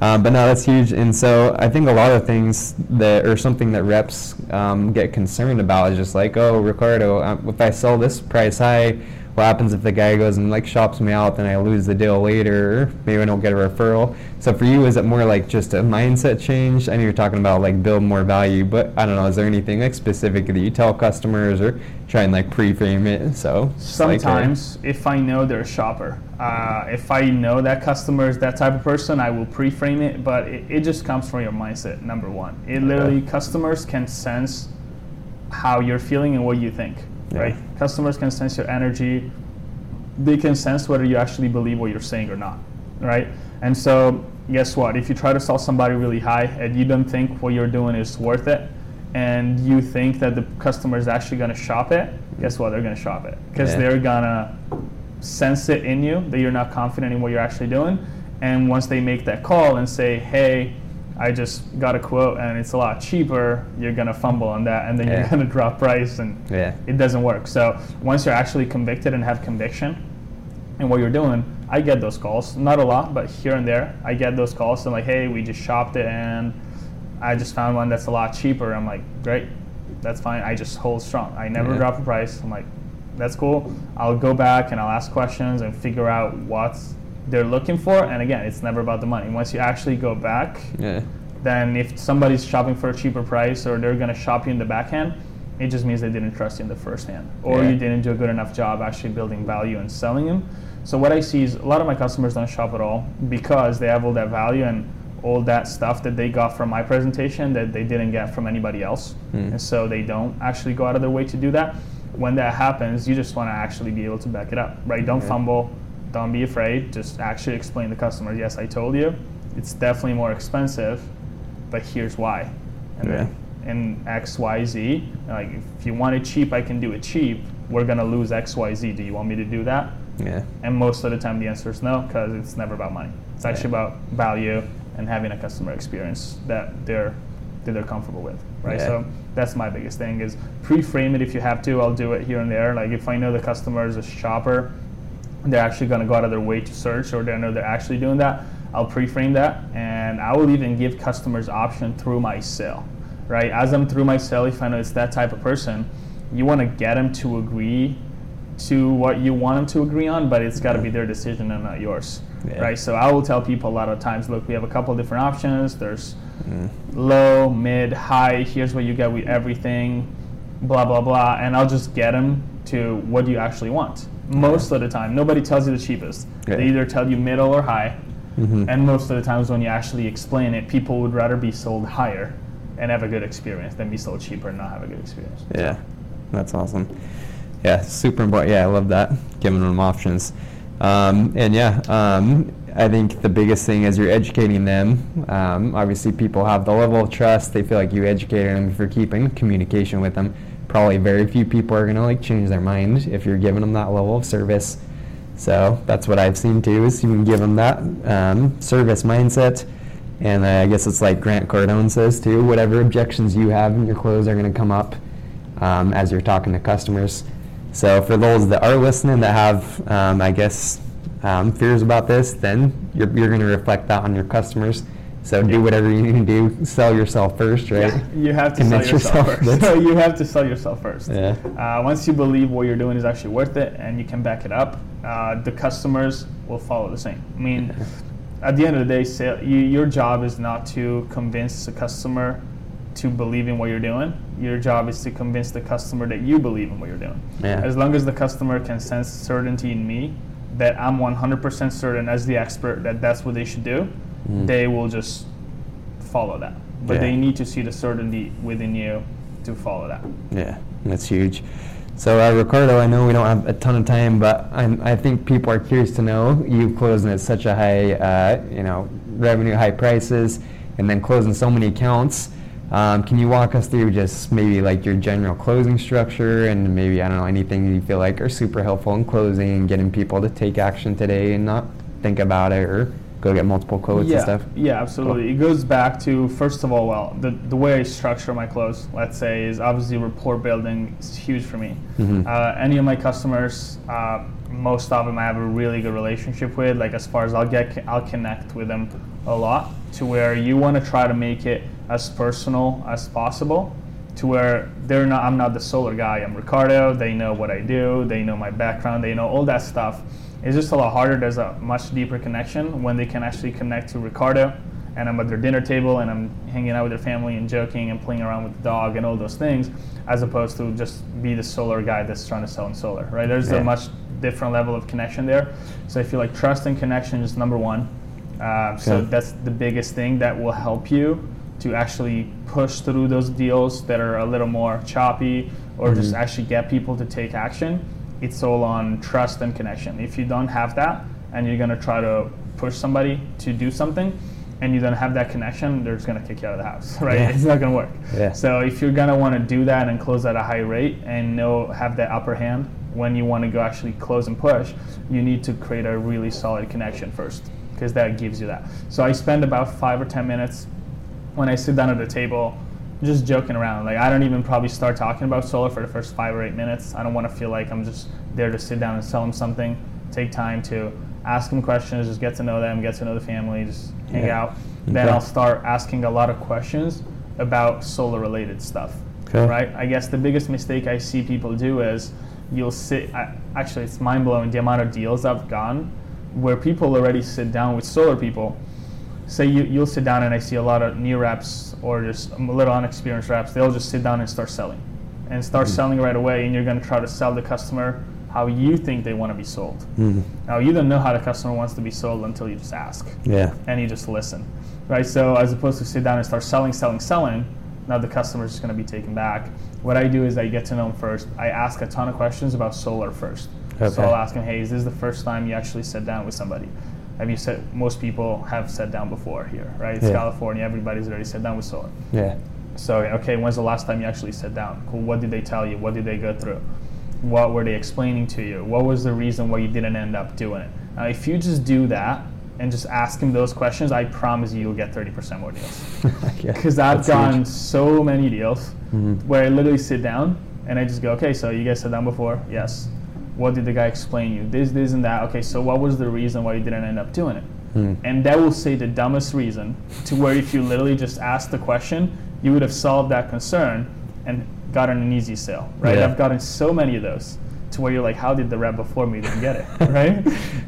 Um, but no, that's huge. And so I think a lot of things that or something that reps um, get concerned about is just like, oh, Ricardo, um, if I sell this price high, what happens if the guy goes and like shops me out, then I lose the deal later, maybe I don't get a referral. So for you, is it more like just a mindset change? I know you're talking about like build more value, but I don't know. Is there anything like specific that you tell customers or try and like pre-frame it? So it's like Sometimes, if I know they're a shopper, uh, if I know that customer is that type of person, I will pre-frame it. But it, it just comes from your mindset. Number one, it literally customers can sense how you're feeling and what you think. Yeah. Right? Customers can sense your energy. They can sense whether you actually believe what you're saying or not. Right? And so, guess what? If you try to sell somebody really high and you don't think what you're doing is worth it, and you think that the customer is actually going to shop it, guess what? They're going to shop it because Yeah. they're gonna sense it in you that you're not confident in what you're actually doing. And once they make that call and say, "Hey, I just got a quote and it's a lot cheaper," you're gonna fumble on that, and then Yeah. you're gonna drop price, and Yeah. it doesn't work. So once you're actually convicted and have conviction in what you're doing, I get those calls. Not a lot, but here and there, I get those calls. And like, "Hey, we just shopped it and I just found one that's a lot cheaper." I'm like, "Great, that's fine." I just hold strong. I never Yeah. drop a price. I'm like, that's cool. I'll go back and I'll ask questions and figure out what they're looking for. And again, it's never about the money. Once you actually go back, Yeah. then if somebody's shopping for a cheaper price or they're going to shop you in the back hand, it just means they didn't trust you in the first hand. Or Yeah. you didn't do a good enough job actually building value and selling them. So what I see is a lot of my customers don't shop at all because they have all that value and all that stuff that they got from my presentation that they didn't get from anybody else. Hmm. And so they don't actually go out of their way to do that. When that happens, you just want to actually be able to back it up, right? Don't Yeah. fumble, don't be afraid. Just actually explain to the customer, yes, I told you, it's definitely more expensive, but here's why. And then in X, Y, Z, like if you want it cheap, I can do it cheap. We're gonna lose X, Y, Z. Do you want me to do that? Yeah. And most of the time, the answer is no, because it's never about money. It's actually Yeah. about value and having a customer experience that they're that they're comfortable with, right? Yeah. So that's my biggest thing is pre-frame it if you have to. I'll do it here and there. Like if I know the customer is a shopper, they're actually going to go out of their way to search, or they know they're actually doing that. I'll pre-frame that, and I will even give customers option through my sale, right? As I'm through my sale, if I know it's that type of person, you want to get them to agree to what you want them to agree on, but it's got to be their decision and not yours, Yeah. right? So I will tell people a lot of times, look, we have a couple different options. There's mm. low, mid, high. Here's what you get with everything, blah blah blah, and I'll just get them to what do you actually want. Most of the time, nobody tells you the cheapest. Yeah. They either tell you middle or high, Mhm. and most of the times when you actually explain it, people would rather be sold higher and have a good experience than be sold cheaper and not have a good experience. Yeah, that's awesome. Yeah, super important. Yeah, I love that, giving them options. Um, and yeah, um, I think the biggest thing is you're educating them. Um, obviously, people have the level of trust. They feel like you educated them if you're keeping communication with them. Probably very few people are gonna like change their mind if you're giving them that level of service. So that's what I've seen too. Is you can give them that um, service mindset, and uh, I guess it's like Grant Cardone says too. Whatever objections you have in your clothes are going to come up um, as you're talking to customers. So for those that are listening that have, um, I guess, um, fears about this, then you're, you're going to reflect that on your customers. So do whatever you need to do. Sell yourself first, right? Yeah, you have to Convince sell yourself, yourself first. So (laughs) you have to sell yourself first. Yeah. Uh, once you believe what you're doing is actually worth it and you can back it up, uh, the customers will follow the same. I mean, (laughs) at the end of the day, sale, you, your job is not to convince the customer to believe in what you're doing. Your job is to convince the customer that you believe in what you're doing. Yeah. As long as the customer can sense certainty in me, that I'm 100% certain as the expert that that's what they should do, they will just follow that. But Yeah. they need to see the certainty within you to follow that. Yeah, that's huge. So, uh, Ricardo, I know we don't have a ton of time, but I'm, I think people are curious to know you closing at such a high, uh, you know, revenue, high prices, and then closing so many accounts. Um, can you walk us through just maybe like your general closing structure and maybe I don't know anything you feel like are super helpful in closing and getting people to take action today and not think about it or go get multiple quotes yeah, and stuff? Yeah, absolutely. It goes back to first of all, well, the, the way I structure my close, let's say, is obviously rapport building is huge for me. Mhm. Uh, any of my customers, uh, most of them I have a really good relationship with. Like as far as I'll get, I'll connect with them a lot to where you want to try to make it as personal as possible. To where they're not, I'm not the solar guy. I'm Ricardo. They know what I do. They know my background. They know all that stuff. It's just a lot harder. There's a much deeper connection when they can actually connect to Ricardo, and I'm at their dinner table and I'm hanging out with their family and joking and playing around with the dog and all those things, as opposed to just be the solar guy that's trying to sell in solar. Right? There's Yeah. a much different level of connection there. So I feel like trust and connection is number one. Uh, so that's the biggest thing that will help you to actually push through those deals that are a little more choppy or just actually get people to take action. It's all on trust and connection. If you don't have that and you're going to try to push somebody to do something and you don't have that connection, they're just going to kick you out of the house, (laughs) right? Yeah. It's not going to work. Yeah. So if you're going to want to do that and close at a high rate and know have that upper hand when you want to go actually close and push, you need to create a really solid connection first because that gives you that. So I spend about five or ten minutes when I sit down at the table, just joking around. Like I don't even probably start talking about solar for the first five or eight minutes. I don't want to feel like I'm just there to sit down and sell them something. Take time to ask them questions, just get to know them, get to know the family, just hang Yeah. out. Then I'll start asking a lot of questions about solar related stuff. Okay. Right? I guess the biggest mistake I see people do is you'll sit. I, actually, it's mind blowing the amount of deals I've gone where people already sit down with solar people say you, you'll sit down and I see a lot of new reps or just a little unexperienced reps, they'll just sit down and start selling and start selling right away. And you're going to try to sell the customer how you think they want to be sold. Mhm. Now, you don't know how the customer wants to be sold until you just ask Yeah. and you just listen, right? So, as opposed to sit down and start selling, selling, selling, now the customer's just going to be taken back. What I do is I get to know them first. I ask a ton of questions about solar first. Okay. So I'll ask them, hey, is this the first time you actually sat down with somebody? Have you said most people have sat down before here, right? It's Yeah. California, everybody's already sat down with solar. Yeah. So, okay, when's the last time you actually sat down? Cool. What did they tell you? What did they go through? What were they explaining to you? What was the reason why you didn't end up doing it? Now, if you just do that and just ask him those questions, I promise you you'll get 30% more deals. (laughs) Yeah, Because I've that's gotten huge. so many deals Mhm. where I literally sit down and I just go, okay, so you guys sat down before? Yes. What did the guy explain you? This, this, and that. Okay, so what was the reason why you didn't end up doing it? Hmm. And that will say the dumbest reason to where if you literally just asked the question, you would have solved that concern and gotten an easy sale, right? Yeah. I've gotten so many of those to where you're like, how did the rep before me didn't get it, (laughs) right?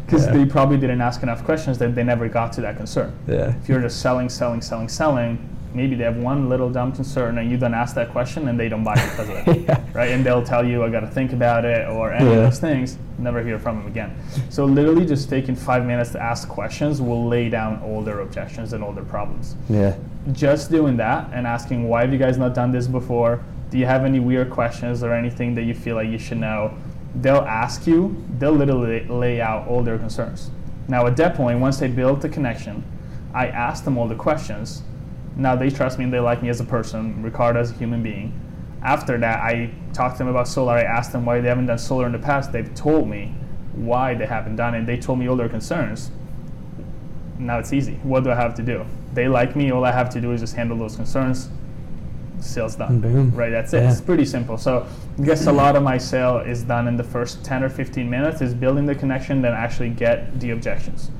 Because Yeah. they probably didn't ask enough questions that they never got to that concern. Yeah. If you're just selling, selling, selling, selling, maybe they have one little dumb concern and you don't ask that question and they don't buy it because of it, (laughs) Yeah. right? And they'll tell you, I got to think about it or any of those things. Never hear from them again. So literally, just taking five minutes to ask questions will lay down all their objections and all their problems. Yeah. Just doing that and asking, why have you guys not done this before? Do you have any weird questions or anything that you feel like you should know? They'll ask you. They'll literally lay out all their concerns. Now, at that point, once they build the connection, I ask them all the questions. Now they trust me and they like me as a person, Ricardo as a human being. After that, I talk to them about solar. I ask them why they haven't done solar in the past. They've told me why they haven't done it. They told me all their concerns. Now it's easy. What do I have to do? They like me. All I have to do is just handle those concerns. Sales done. Boom. Right. That's it. Yeah. It's pretty simple. So I guess a lot of my sale is done in the first 10 or 15 minutes. Is building the connection, then actually get the objections,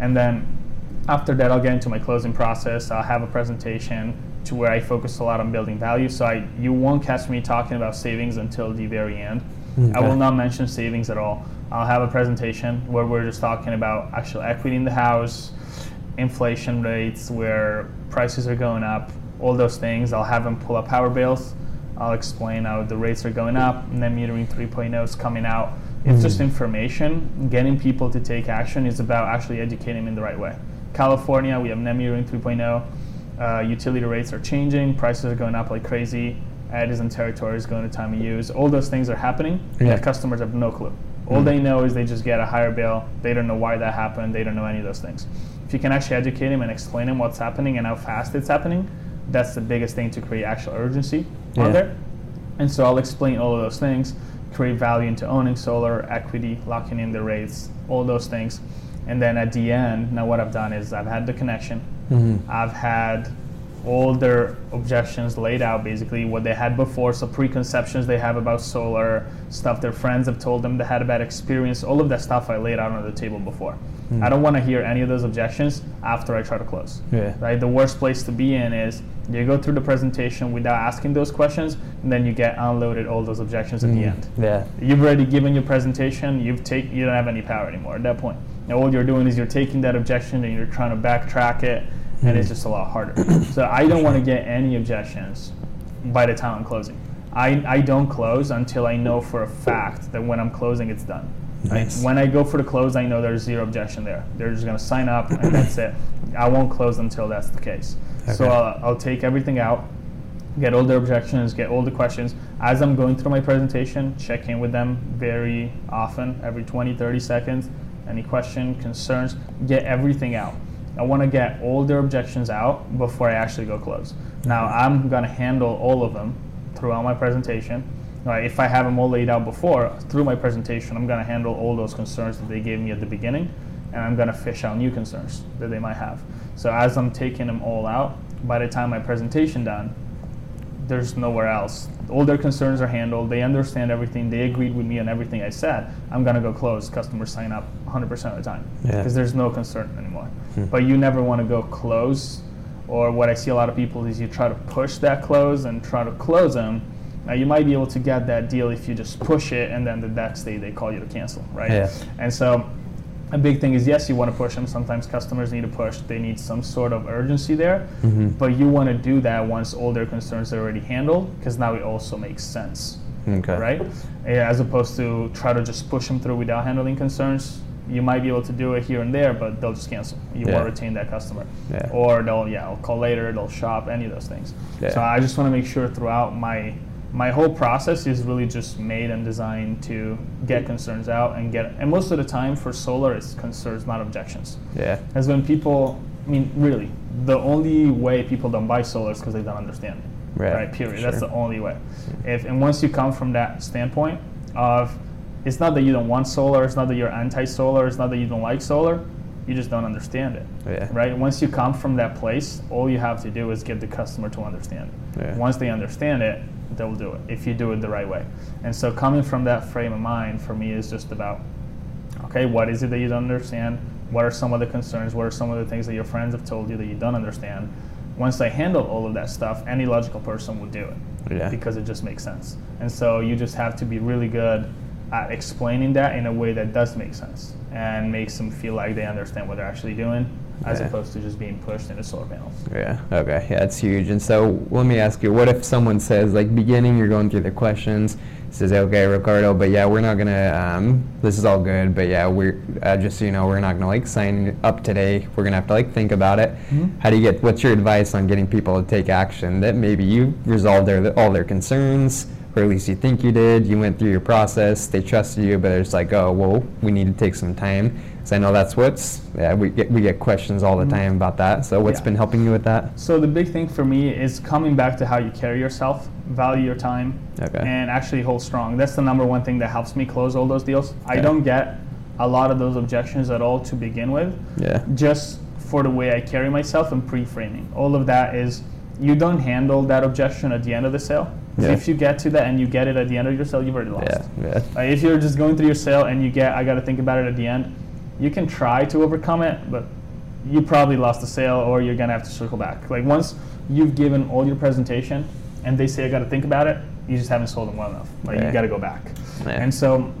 and then after that, I'll get into my closing process. I'll have a presentation to where I focus a lot on building value. So I, you won't catch me talking about savings until the very end. I will not mention savings at all. I'll have a presentation where we're just talking about actual equity in the house, inflation rates, where prices are going up, all those things. I'll have them pull up power bills. I'll explain how the rates are going up, and then metering 3.0 is coming out. It's just hmm. information. Getting people to take action is about actually educating them in the right way. California, we have net metering 3.0. Uh, utility rates are changing. Prices are going up like crazy. Edison territory is going to time of use. All those things are happening. Yeah. Yeah. customers have no clue. All they know is they just get a higher bill. They don't know why that happened. They don't know any of those things. If you can actually educate them and explain them what's happening and how fast it's happening, that's the biggest thing to create actual urgency Yeah. on there. And so I'll explain all of those things, create value into owning solar, equity, locking in the rates, all those things. And then at the end, now what I've done is I've had the connection. Mhm. I've had all their objections laid out, basically what they had before, so preconceptions they have about solar, stuff their friends have told them they had a bad experience, all of that stuff I laid out on the table before. I don't want to hear any of those objections after I try to close. Yeah. Right? The worst place to be in is you go through the presentation without asking those questions, and then you get unloaded all those objections at the end. Yeah. You've already given your presentation. You've take you don't have any power anymore at that point. Now all you're doing is you're taking that objection and you're trying to backtrack it, and it's hmm. just a lot harder. so I don't want to get any objections by the time I'm closing. I, I don't close until I know for a fact that when I'm closing it's done. Right? Nice. When I go for the close, I know there's zero objection there. They're just going to sign up and that's it. I won't close until that's the case. So I'll, I'll take everything out, get all their objections, get all the questions. As I'm going through my presentation, check in with them very often, every 20, 30 seconds. Any question, concerns, get everything out. I want to get all their objections out before I actually go close. Now, mm-hmm. I'm going to handle all of them throughout my presentation. Right, if I have them all laid out before, through my presentation, I'm going to handle all those concerns that they gave me at the beginning, and I'm going to fish out new concerns that they might have. So as I'm taking them all out, by the time my presentation done, there's nowhere else. All their concerns are handled. They understand everything. They agreed with me on everything I said. I'm gonna go close. Customers sign up 100% of the time Yeah. because there's no concern anymore. Hmm. But you never want to go close. Or what I see a lot of people is you try to push that close and try to close them. Now you might be able to get that deal if you just push it and then the next day they call you to cancel, right? Yeah. And so a big thing is yes, you want to push them. Sometimes customers need to push. They need some sort of urgency there. Mhm. But you want to do that once all their concerns are already handled because now it also makes sense, Okay. right? As opposed to try to just push them through without handling concerns. You might be able to do it here and there, but they'll just cancel. You Yeah. want to retain that customer. Yeah. Or they'll, yeah, I'll call later, they'll shop, any of those things. Yeah. So I just want to make sure throughout my my whole process is really just made and designed to get mm-hmm. concerns out and get and most of the time for solar it's concerns not objections Yeah. as when people i mean really the only way people don't buy solar is because they don't understand it Right, period that's the only way mm-hmm. if and once you come from that standpoint of it's not that you don't want solar it's not that you're anti-solar it's not that you don't like solar you just don't understand it. Yeah. Right? Once you come from that place, all you have to do is get the customer to understand it. Yeah. Once they understand it, they'll do it if you do it the right way. And so coming from that frame of mind for me is just about okay, what is it that you don't understand? What are some of the concerns? What are some of the things that your friends have told you that you don't understand? Once I handle all of that stuff, any logical person would do it Yeah. because it just makes sense. And so you just have to be really good at explaining that in a way that does make sense and makes them feel like they understand what they're actually doing as Yeah. opposed to just being pushed into solar panels. Yeah. Okay. Yeah, it's huge. And so let me ask you, what if someone says, like, beginning, you're going through the questions, says, okay, Ricardo, but yeah, we're not gonna. Um, this is all good, but yeah, we're uh, just so you know, we're not gonna like sign up today. We're gonna have to like think about it. Mhm. How do you get? What's your advice on getting people to take action? That maybe you resolved their all their concerns, or at least you think you did. You went through your process. They trusted you, but it's like, oh, well, we need to take some time. So I know that's what's. Yeah, we get we get questions all the Mhm. time about that. So what's Yeah. been helping you with that? So the big thing for me is coming back to how you carry yourself, value your time, Okay. and actually hold strong. That's the number one thing that helps me close all those deals. I don't get a lot of those objections at all to begin with. Yeah. just for the way I carry myself and pre-framing. All of that is you don't handle that objection at the end of the sale. Yeah. If you get to that and you get it at the end of your sale, you've already lost. Yeah. Yeah. Uh, if you're just going through your sale and you get, I got to think about it at the end, you can try to overcome it, but you probably lost the sale or you're gonna have to circle back. Like once you've given all your presentation and they say I got to think about it, you just haven't sold them well enough. Like Yeah. you got to go back. Yeah. And so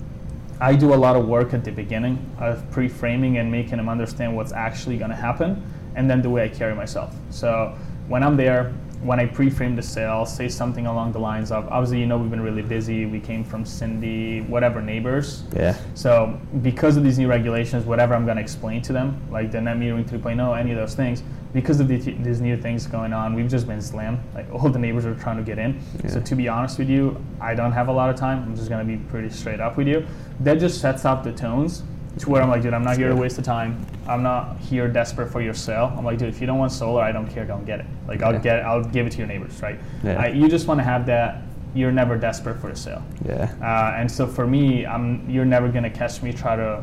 I do a lot of work at the beginning of pre-framing and making them understand what's actually going to happen, and then the way I carry myself. So when I'm there, when I pre-frame the sale, I'll say something along the lines of, obviously, you know, we've been really busy. We came from Cindy, whatever neighbors. Yeah. So because of these new regulations, whatever I'm going to explain to them, like the net metering 3.0, any of those things, because of the, these new things going on, we've just been slammed. Like all the neighbors are trying to get in. So to be honest with you, I don't have a lot of time. I'm just going to be pretty straight up with you. That just sets up the tones to where I'm like, dude, I'm not here to waste the time. I'm not here desperate for your sale. I'm like, dude, if you don't want solar, I don't care. Don't get it. Like I'll Yeah. get, I'll give it to your neighbors, right? Yeah. I, you just want to have that. You're never desperate for a sale. Yeah. Uh, and so for me, I'm, you're never going to catch me try to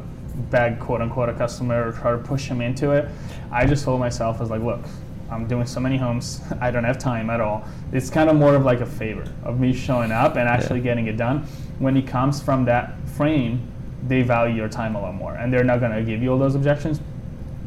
beg quote unquote a customer or try to push him into it. I just hold myself as like, look, I'm doing so many homes, (laughs) I don't have time at all. It's kind of more of like a favor of me showing up and actually Yeah. getting it done. When it comes from that frame, they value your time a lot more, and they're not going to give you all those objections.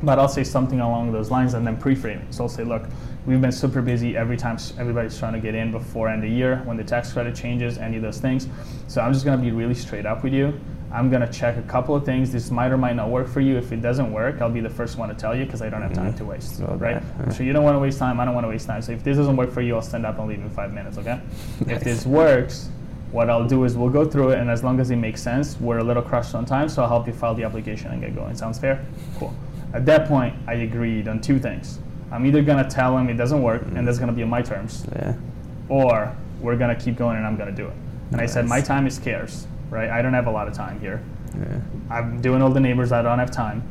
But I'll say something along those lines and then pre-frame. So I'll say, look, we've been super busy every time everybody's trying to get in before end of year when the tax credit changes, any of those things. So I'm just gonna be really straight up with you. I'm gonna check a couple of things. This might or might not work for you. If it doesn't work, I'll be the first one to tell you because I don't have time Mhm. to waste, Okay. right? Yeah. So you don't want to waste time. I don't want to waste time. So if this doesn't work for you, I'll stand up and leave in five minutes. Okay? (laughs) If this works, what I'll do is we'll go through it, and as long as it makes sense, we're a little crushed on time, so I'll help you file the application and get going. Sounds fair? Cool. At that point, I agreed on two things. I'm either gonna tell him it doesn't work, and that's gonna be on my terms, Yeah. or we're gonna keep going and I'm gonna do it. And I said, my time is scarce, right? I don't have a lot of time here. Yeah. I'm doing all the neighbors, I don't have time.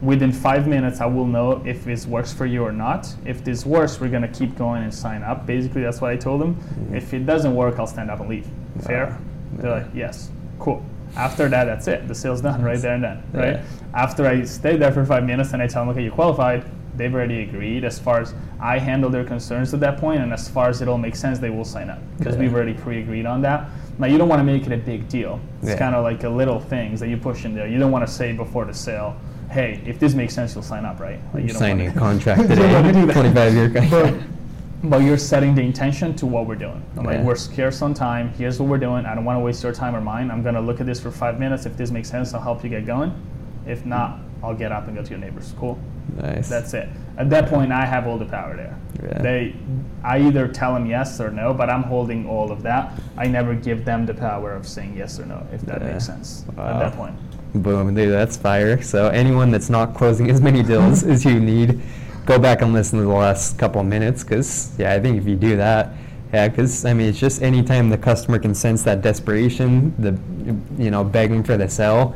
Within five minutes, I will know if this works for you or not. If this works, we're gonna keep going and sign up. Basically, that's what I told them. Mhm. If it doesn't work, I'll stand up and leave. Fair? Wow. They're like, yes, cool. After that, that's it. The sale's done right there and then, right? Yeah. After I stay there for five minutes and I tell them, okay, you qualified, they've already agreed. As far as I handle their concerns at that point, and as far as it all makes sense, they will sign up because Yeah. we've already pre-agreed on that. Now, you don't want to make it a big deal. It's Yeah. kind of like a little things that you push in there. You don't want to say before the sale, hey, if this makes sense, you'll sign up, right? Like, you don't Signing a (laughs) contract You don't wanna today. 25 year contract. But, you're setting the intention to what we're doing. I'm like, we're scarce on time. Here's what we're doing. I don't want to waste your time or mine. I'm going to look at this for five minutes. If this makes sense, I'll help you get going. If not, I'll get up and go to your neighbors. Cool. Nice. That's it. At that point, I have all the power there. Yeah. They, I either tell them yes or no, but I'm holding all of that. I never give them the power of saying yes or no, if that Yeah. makes sense. At that point. Boom, dude, that's fire. So anyone that's not closing as many deals (laughs) as you need, go back and listen to the last couple of minutes, because yeah, I think if you do that, yeah, because I mean, it's just anytime the customer can sense that desperation, the you know begging for the sell,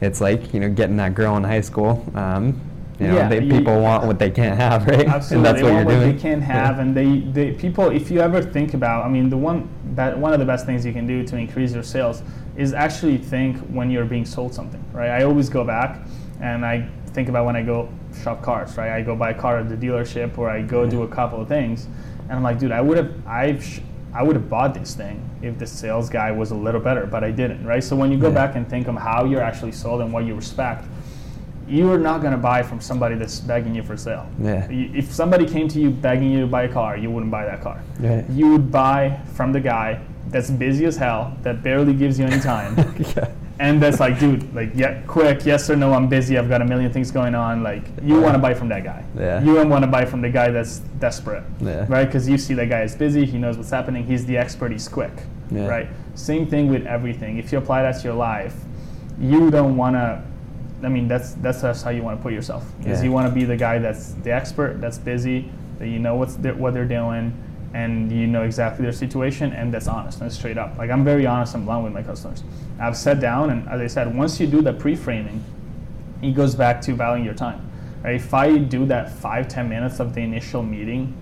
it's like you know getting that girl in high school. Um, you know, Yeah, they, you- people want what they can't have, right? Absolutely, And that's they what want you're what doing. they can't have, Yeah. and they, they people. If you ever think about, I mean, the one that one of the best things you can do to increase your sales is actually think when you're being sold something, right? I always go back And I think about when I go shop cars, right? I go buy a car at the dealership or I go do a couple of things, and I'm like, dude, I would have, I've, sh- I would have bought this thing if the sales guy was a little better, but I didn't, right? So when you go Yeah. back and think of how you're actually sold and what you respect, you are not going to buy from somebody that's begging you for sale. Yeah. If somebody came to you begging you to buy a car, you wouldn't buy that car. Right. You would buy from the guy that's busy as hell, that barely gives you any time. (laughs) yeah. And that's like, dude, like, yeah, quick, yes or no, I'm busy, I've got a million things going on. Like, you want to buy from that guy. Yeah. You don't want to buy from the guy that's desperate, Yeah. right? Because you see that guy is busy, he knows what's happening, he's the expert, he's quick, Yeah. right? Same thing with everything. If you apply that to your life, you don't want to. I mean, that's that's how you want to put yourself. Is Yeah. you want to be the guy that's the expert, that's busy, that you know what's what they're doing, and you know exactly their situation, and that's honest and straight up. Like I'm very honest and blunt with my customers. I've sat down, and as I said, once you do the pre-framing, it goes back to valuing your time. Right? If I do that five ten minutes of the initial meeting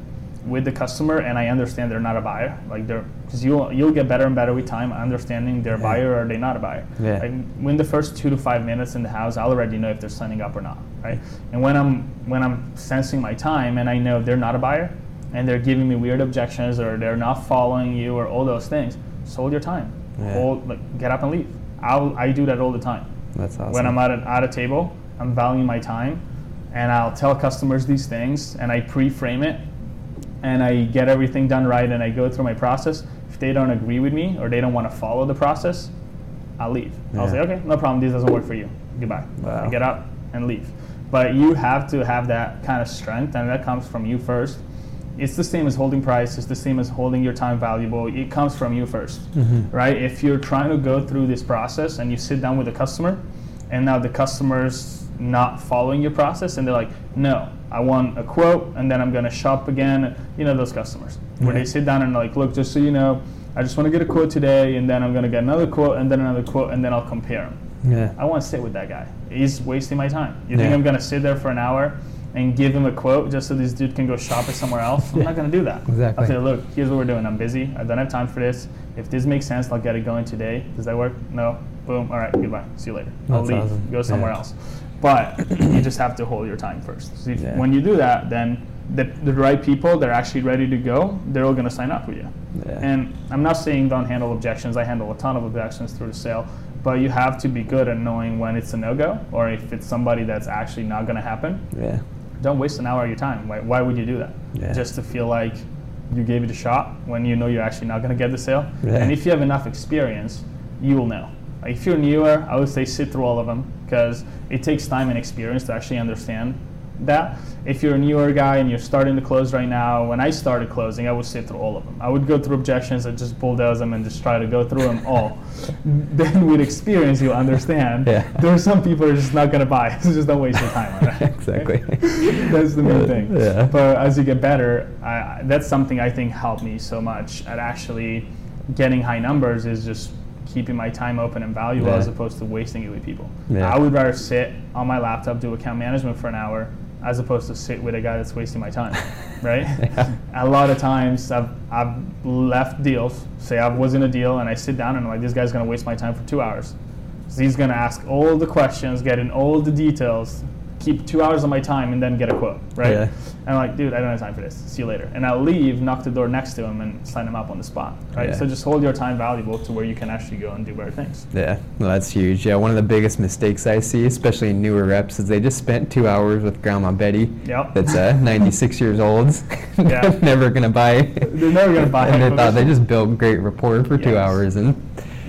with the customer, and I understand they're not a buyer, like they're because you'll you'll get better and better with time understanding they're a buyer or they're not a buyer. Yeah. Like, when the first two to five minutes in the house, I'll already know if they're signing up or not, right? And when I'm when I'm sensing my time and I know they're not a buyer and they're giving me weird objections or they're not following you or all those things, just hold your time. Yeah. Hold, like, get up and leave. I'll, I do that all the time. That's awesome. When I'm at, a, at a table, I'm valuing my time and I'll tell customers these things and I pre-frame it and I get everything done right and I go through my process. If they don't agree with me or they don't want to follow the process, I'll leave. I'll say, okay, no problem. This doesn't work for you. Goodbye. Wow. I get up and leave. But you have to have that kind of strength, and that comes from you first. It's the same as holding price. It's the same as holding your time valuable. It comes from you 1st mm-hmm. right? If you're trying to go through this process and you sit down with a customer, and now the customer's not following your process, and they're like, "No, I want a quote, and then I'm gonna shop again." You know those customers where they sit down and like, "Look, just so you know, I just want to get a quote today, and then I'm gonna get another quote, and then another quote, and then I'll compare them." yeah. I want to sit with that guy. He's wasting my time. You think I'm gonna sit there for an hour and give him a quote just so this dude can go shop it somewhere else? I'm not gonna do that. Exactly. I'll say, look, here's what we're doing. I'm busy. I don't have time for this. If this makes sense, I'll get it going today. Does that work? No. Boom. All right. Goodbye. See you later. I'll That's leave. awesome. Go somewhere Yeah. else. But (clears throat) you just have to hold your time first. So if, Yeah. When you do that, then the, the right people, they're actually ready to go. They're all gonna sign up with you. Yeah. And I'm not saying don't handle objections. I handle a ton of objections through the sale, but you have to be good at knowing when it's a no-go or if it's somebody that's actually not going to happen. Yeah. Don't waste an hour of your time. Why, why would you do that? Yeah. Just to feel like you gave it a shot when you know you're actually not going to get the sale. Yeah. And if you have enough experience, you will know. If you're newer, I would say sit through all of them because it takes time and experience to actually understand that. If you're a newer guy and you're starting to close right now, when I started closing, I would sit through all of them. I would go through objections and just bulldoze them and just try to go through them all. (laughs) then with experience, you'll understand. Yeah. (laughs) There are some people who are just not going to buy. (laughs) So just don't waste your time on that. Exactly. that's the main uh, thing. Yeah. But as you get better, I- that's something I think helped me so much at actually getting high numbers is just keeping my time open and valuable Yeah. as opposed to wasting it with people. Yeah. I would rather sit on my laptop, do account management for an hour, as opposed to sit with a guy that's wasting my time, (laughs) right? Yeah. A lot of times I've, I've left deals, say I was in a deal and I sit down and I'm like, this guy's gonna waste my time for two hours. So he's gonna ask all the questions, get in all the details, keep two hours of my time and then get a quote, right? Yeah. And I'm like, dude, I don't have time for this. See you later. And I'll leave, knock the door next to him, and sign him up on the spot, right? Yeah. So just hold your time valuable to where you can actually go and do better things. Yeah, no, that's huge. Yeah, one of the biggest mistakes I see, especially in newer reps, is they just spent two hours with Grandma Betty. Yep. That's uh, (laughs) 96 years old. (laughs) Yeah. never gonna buy. They're never gonna buy And they thought they just built great rapport for two hours, and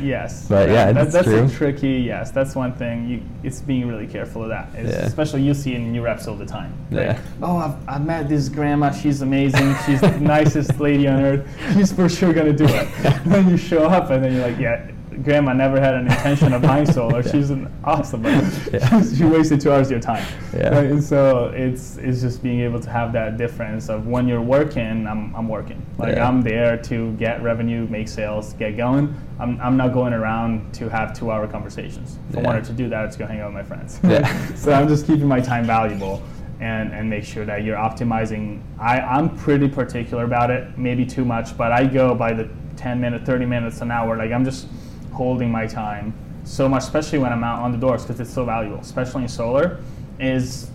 Yes. But yeah, that, that's true. a tricky. Yes, that's one thing. You, it's being really careful of that. Yeah. Especially you see in new reps all the time. Yeah. Oh, I've, I've met this grandma. She's amazing. She's the (laughs) nicest lady on earth. She's for sure gonna do it. (laughs) Then you show up, and then you're like, yeah. Grandma never had an intention of buying solar. (laughs) Yeah. She's an awesome, Yeah. (laughs) she wasted two hours of your time. Yeah. Right? And so it's it's just being able to have that difference of when you're working, I'm, I'm working. Like Yeah. I'm there to get revenue, make sales, get going. I'm, I'm not going around to have two hour conversations. If I wanted to do that, I'd just go hang out with my friends. Yeah. (laughs) so I'm just keeping my time valuable and, and make sure that you're optimizing. I, I'm pretty particular about it, maybe too much, but I go by the 10 minutes, 30 minutes, an hour. Like I'm just holding my time so much, especially when I'm out on the doors because it's so valuable, especially in solar, is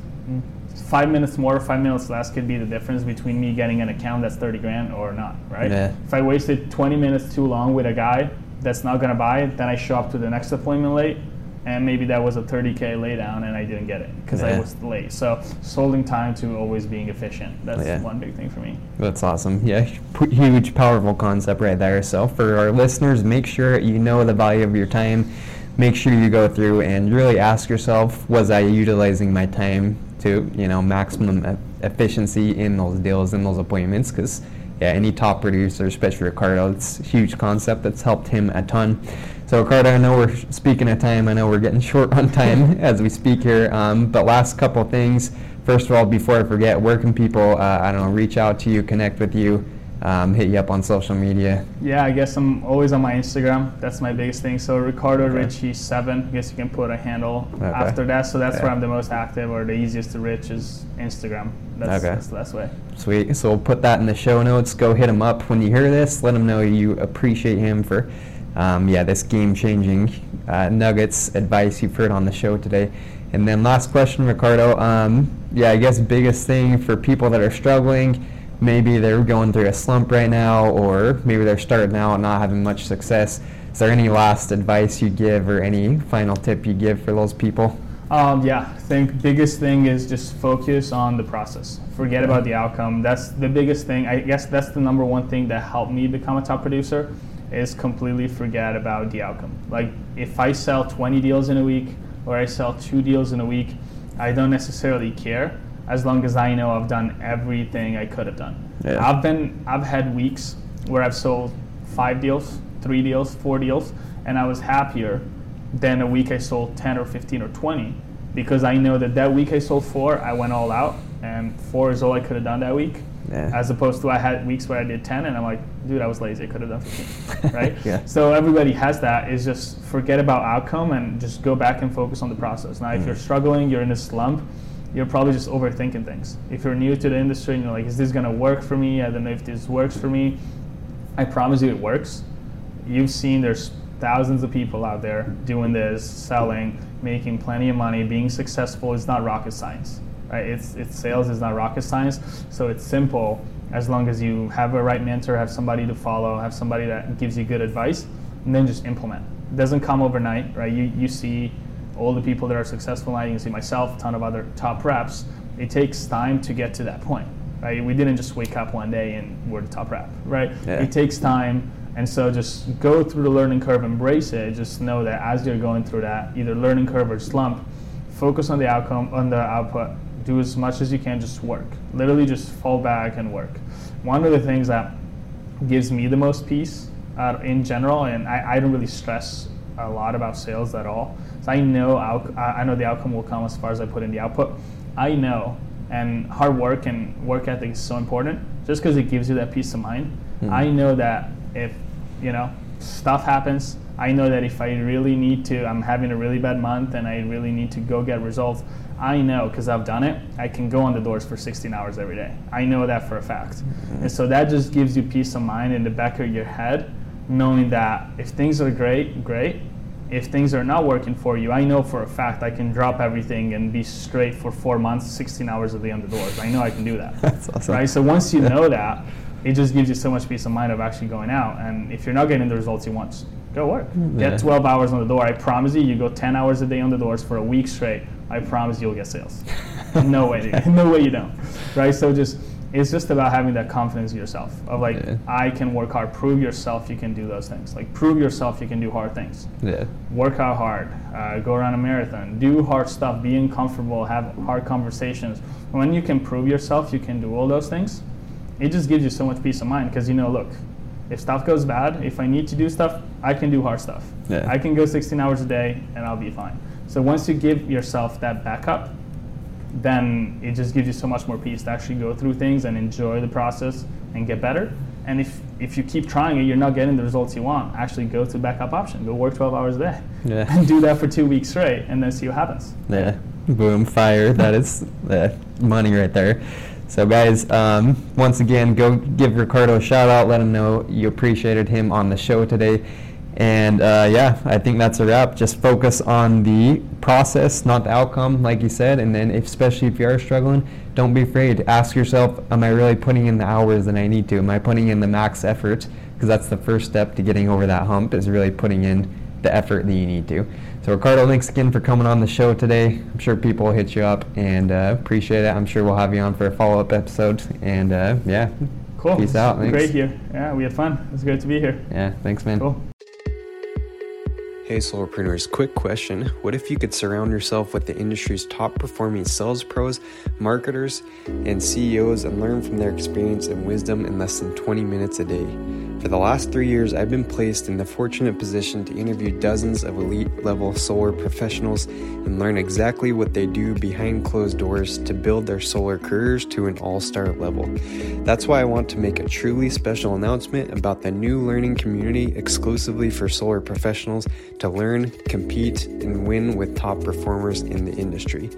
five minutes more, five minutes less could be the difference between me getting an account that's 30 grand or not, right? Yeah. If I wasted 20 minutes too long with a guy that's not gonna buy it, then I show up to the next appointment late, and maybe that was a 30k laydown and I didn't get it because I was late. So holding time to always being efficient. That's Yeah. one big thing for me. That's awesome. Yeah, huge, powerful concept right there. So for our listeners, make sure you know the value of your time. Make sure you go through and really ask yourself, was I utilizing my time to, you know, maximum e- efficiency in those deals, in those appointments? Because yeah, any top producer, especially Ricardo, it's a huge concept that's helped him a ton. So Ricardo, I know we're speaking of time. I know we're getting (laughs) short on time (laughs) as we speak here. Um, but last couple of things. First of all, before I forget, where can people, uh, I don't know, reach out to you, connect with you, um, hit you up on social media? Yeah, I guess I'm always on my Instagram. That's my biggest thing. So Ricardo Okay. Ricci seven. I guess you can put a handle Okay. after that. So that's Yeah. where I'm the most active, or the easiest to reach is Instagram. That's, Okay. that's the best way. Sweet. So we'll put that in the show notes. Go hit him up when you hear this. Let him know you appreciate him for, um, yeah, this game-changing uh, nuggets advice you've heard on the show today. And then last question, Ricardo. Um, yeah, I guess biggest thing for people that are struggling. Maybe they're going through a slump right now, or maybe they're starting out not having much success. Is there any last advice you give, or any final tip you give for those people? Um, yeah, I think biggest thing is just focus on the process. Forget about the outcome. That's the biggest thing. I guess that's the number one thing that helped me become a top producer is completely forget about the outcome. Like if I sell 20 deals in a week or I sell two deals in a week, I don't necessarily care as long as I know I've done everything I could have done. Yeah. I've been I've had weeks where I've sold five deals, three deals, four deals, and I was happier than a week I sold 10 or 15 or 20 because I know that that week I sold four, I went all out, and four is all I could have done that week. Yeah. As opposed to I had weeks where I did 10 and I'm like, dude, I was lazy, I could have done 15, (laughs) right? Yeah. So everybody has that. Is just forget about outcome and just go back and focus on the process. Now, Mm. if you're struggling, you're in a slump, you're probably just overthinking things. If you're new to the industry and you're like, is this gonna work for me? I don't know if this works for me. I promise you, it works. You've seen there's thousands of people out there doing this, selling, making plenty of money, being successful. It's not rocket science, right? It's it's sales is not rocket science. So it's simple as long as you have a right mentor, have somebody to follow, have somebody that gives you good advice, and then just implement. It doesn't come overnight, right? You you see all the people that are successful now. You can see myself, a ton of other top reps. It takes time to get to that point, right? We didn't just wake up one day and we're the top rep, right? Yeah. It takes time, and so just go through the learning curve, embrace it. Just know that as you're going through that, either learning curve or slump, focus on the outcome, on the output. Do as much as you can. Just work. Literally, just fall back and work. One of the things that gives me the most peace uh, in general, and I, I don't really stress a lot about sales at all. So I know I I know the outcome will come as far as I put in the output. I know, and hard work and work ethic is so important. Just because it gives you that peace of mind, I know that if you know stuff happens, I know that if I really need to, I'm having a really bad month and I really need to go get results. I know because I've done it. I can go on the doors for 16 hours every day. I know that for a fact, mm-hmm. and so that just gives you peace of mind in the back of your head, knowing that if things are great, great. If things are not working for you, I know for a fact I can drop everything and be straight for four months, 16 hours a day on the doors. I know I can do that. (laughs) That's awesome. Right? So once you know that, it just gives you so much peace of mind of actually going out. And if you're not getting the results you want, go work. Mm-hmm. Yeah. Get 12 hours on the door. I promise you, you go 10 hours a day on the doors for a week straight. I promise you'll get sales. no way, (laughs) no way you don't. Right? So just it's just about having that confidence in yourself of like Yeah. I can work hard. Prove yourself you can do those things. Like prove yourself you can do hard things Yeah. work out hard, uh, go around a marathon, do hard stuff, be uncomfortable, have hard conversations. When you can prove yourself, you can do all those things. It just gives you so much peace of mind because you know, look, if stuff goes bad, if I need to do stuff, I can do hard stuff. Yeah. I can go 16 hours a day and I'll be fine. So once you give yourself that backup, then it just gives you so much more peace to actually go through things and enjoy the process and get better. And if, if you keep trying it, you're not getting the results you want. Actually, go to backup option. Go work 12 hours a day. Yeah. (laughs) And do that for two weeks straight, and then see what happens. Yeah. Boom, fire. That is uh, money right there. So, guys, um, once again, go give Ricardo a shout out. Let him know you appreciated him on the show today. And uh, yeah, I think that's a wrap. Just focus on the process, not the outcome, like you said. And then, if, especially if you are struggling, don't be afraid. Ask yourself, am I really putting in the hours that I need to? Am I putting in the max effort? Because that's the first step to getting over that hump is really putting in the effort that you need to. So Ricardo, thanks again for coming on the show today. I'm sure people will hit you up and uh, appreciate it. I'm sure we'll have you on for a follow-up episode. And uh, yeah, Cool. Peace out. Thanks. Great here. Yeah, we had fun. It's great to be here. Yeah, thanks, man. Cool. Hey, solarpreneurs, quick question. What if you could surround yourself with the industry's top performing sales pros, marketers, and CEOs and learn from their experience and wisdom in less than 20 minutes a day? For the last three years, I've been placed in the fortunate position to interview dozens of elite level solar professionals and learn exactly what they do behind closed doors to build their solar careers to an all star level. That's why I want to make a truly special announcement about the new learning community exclusively for solar professionals to learn, compete, and win with top performers in the industry.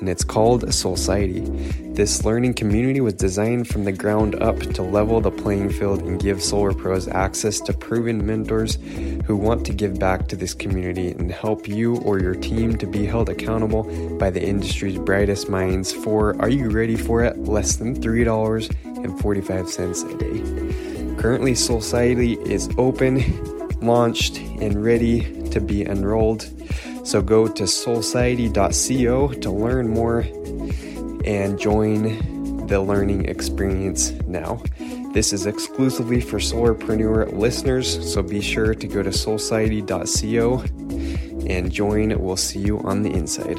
And it's called Solciety. This learning community was designed from the ground up to level the playing field and give solar pros access to proven mentors who want to give back to this community and help you or your team to be held accountable by the industry's brightest minds for, are you ready for it? Less than $3.45 a day. Currently, Solciety is open, launched, and ready to be enrolled. So go to solciety.co to learn more and join the learning experience now. This is exclusively for Solarpreneur listeners, so be sure to go to solciety.co and join. We'll see you on the inside.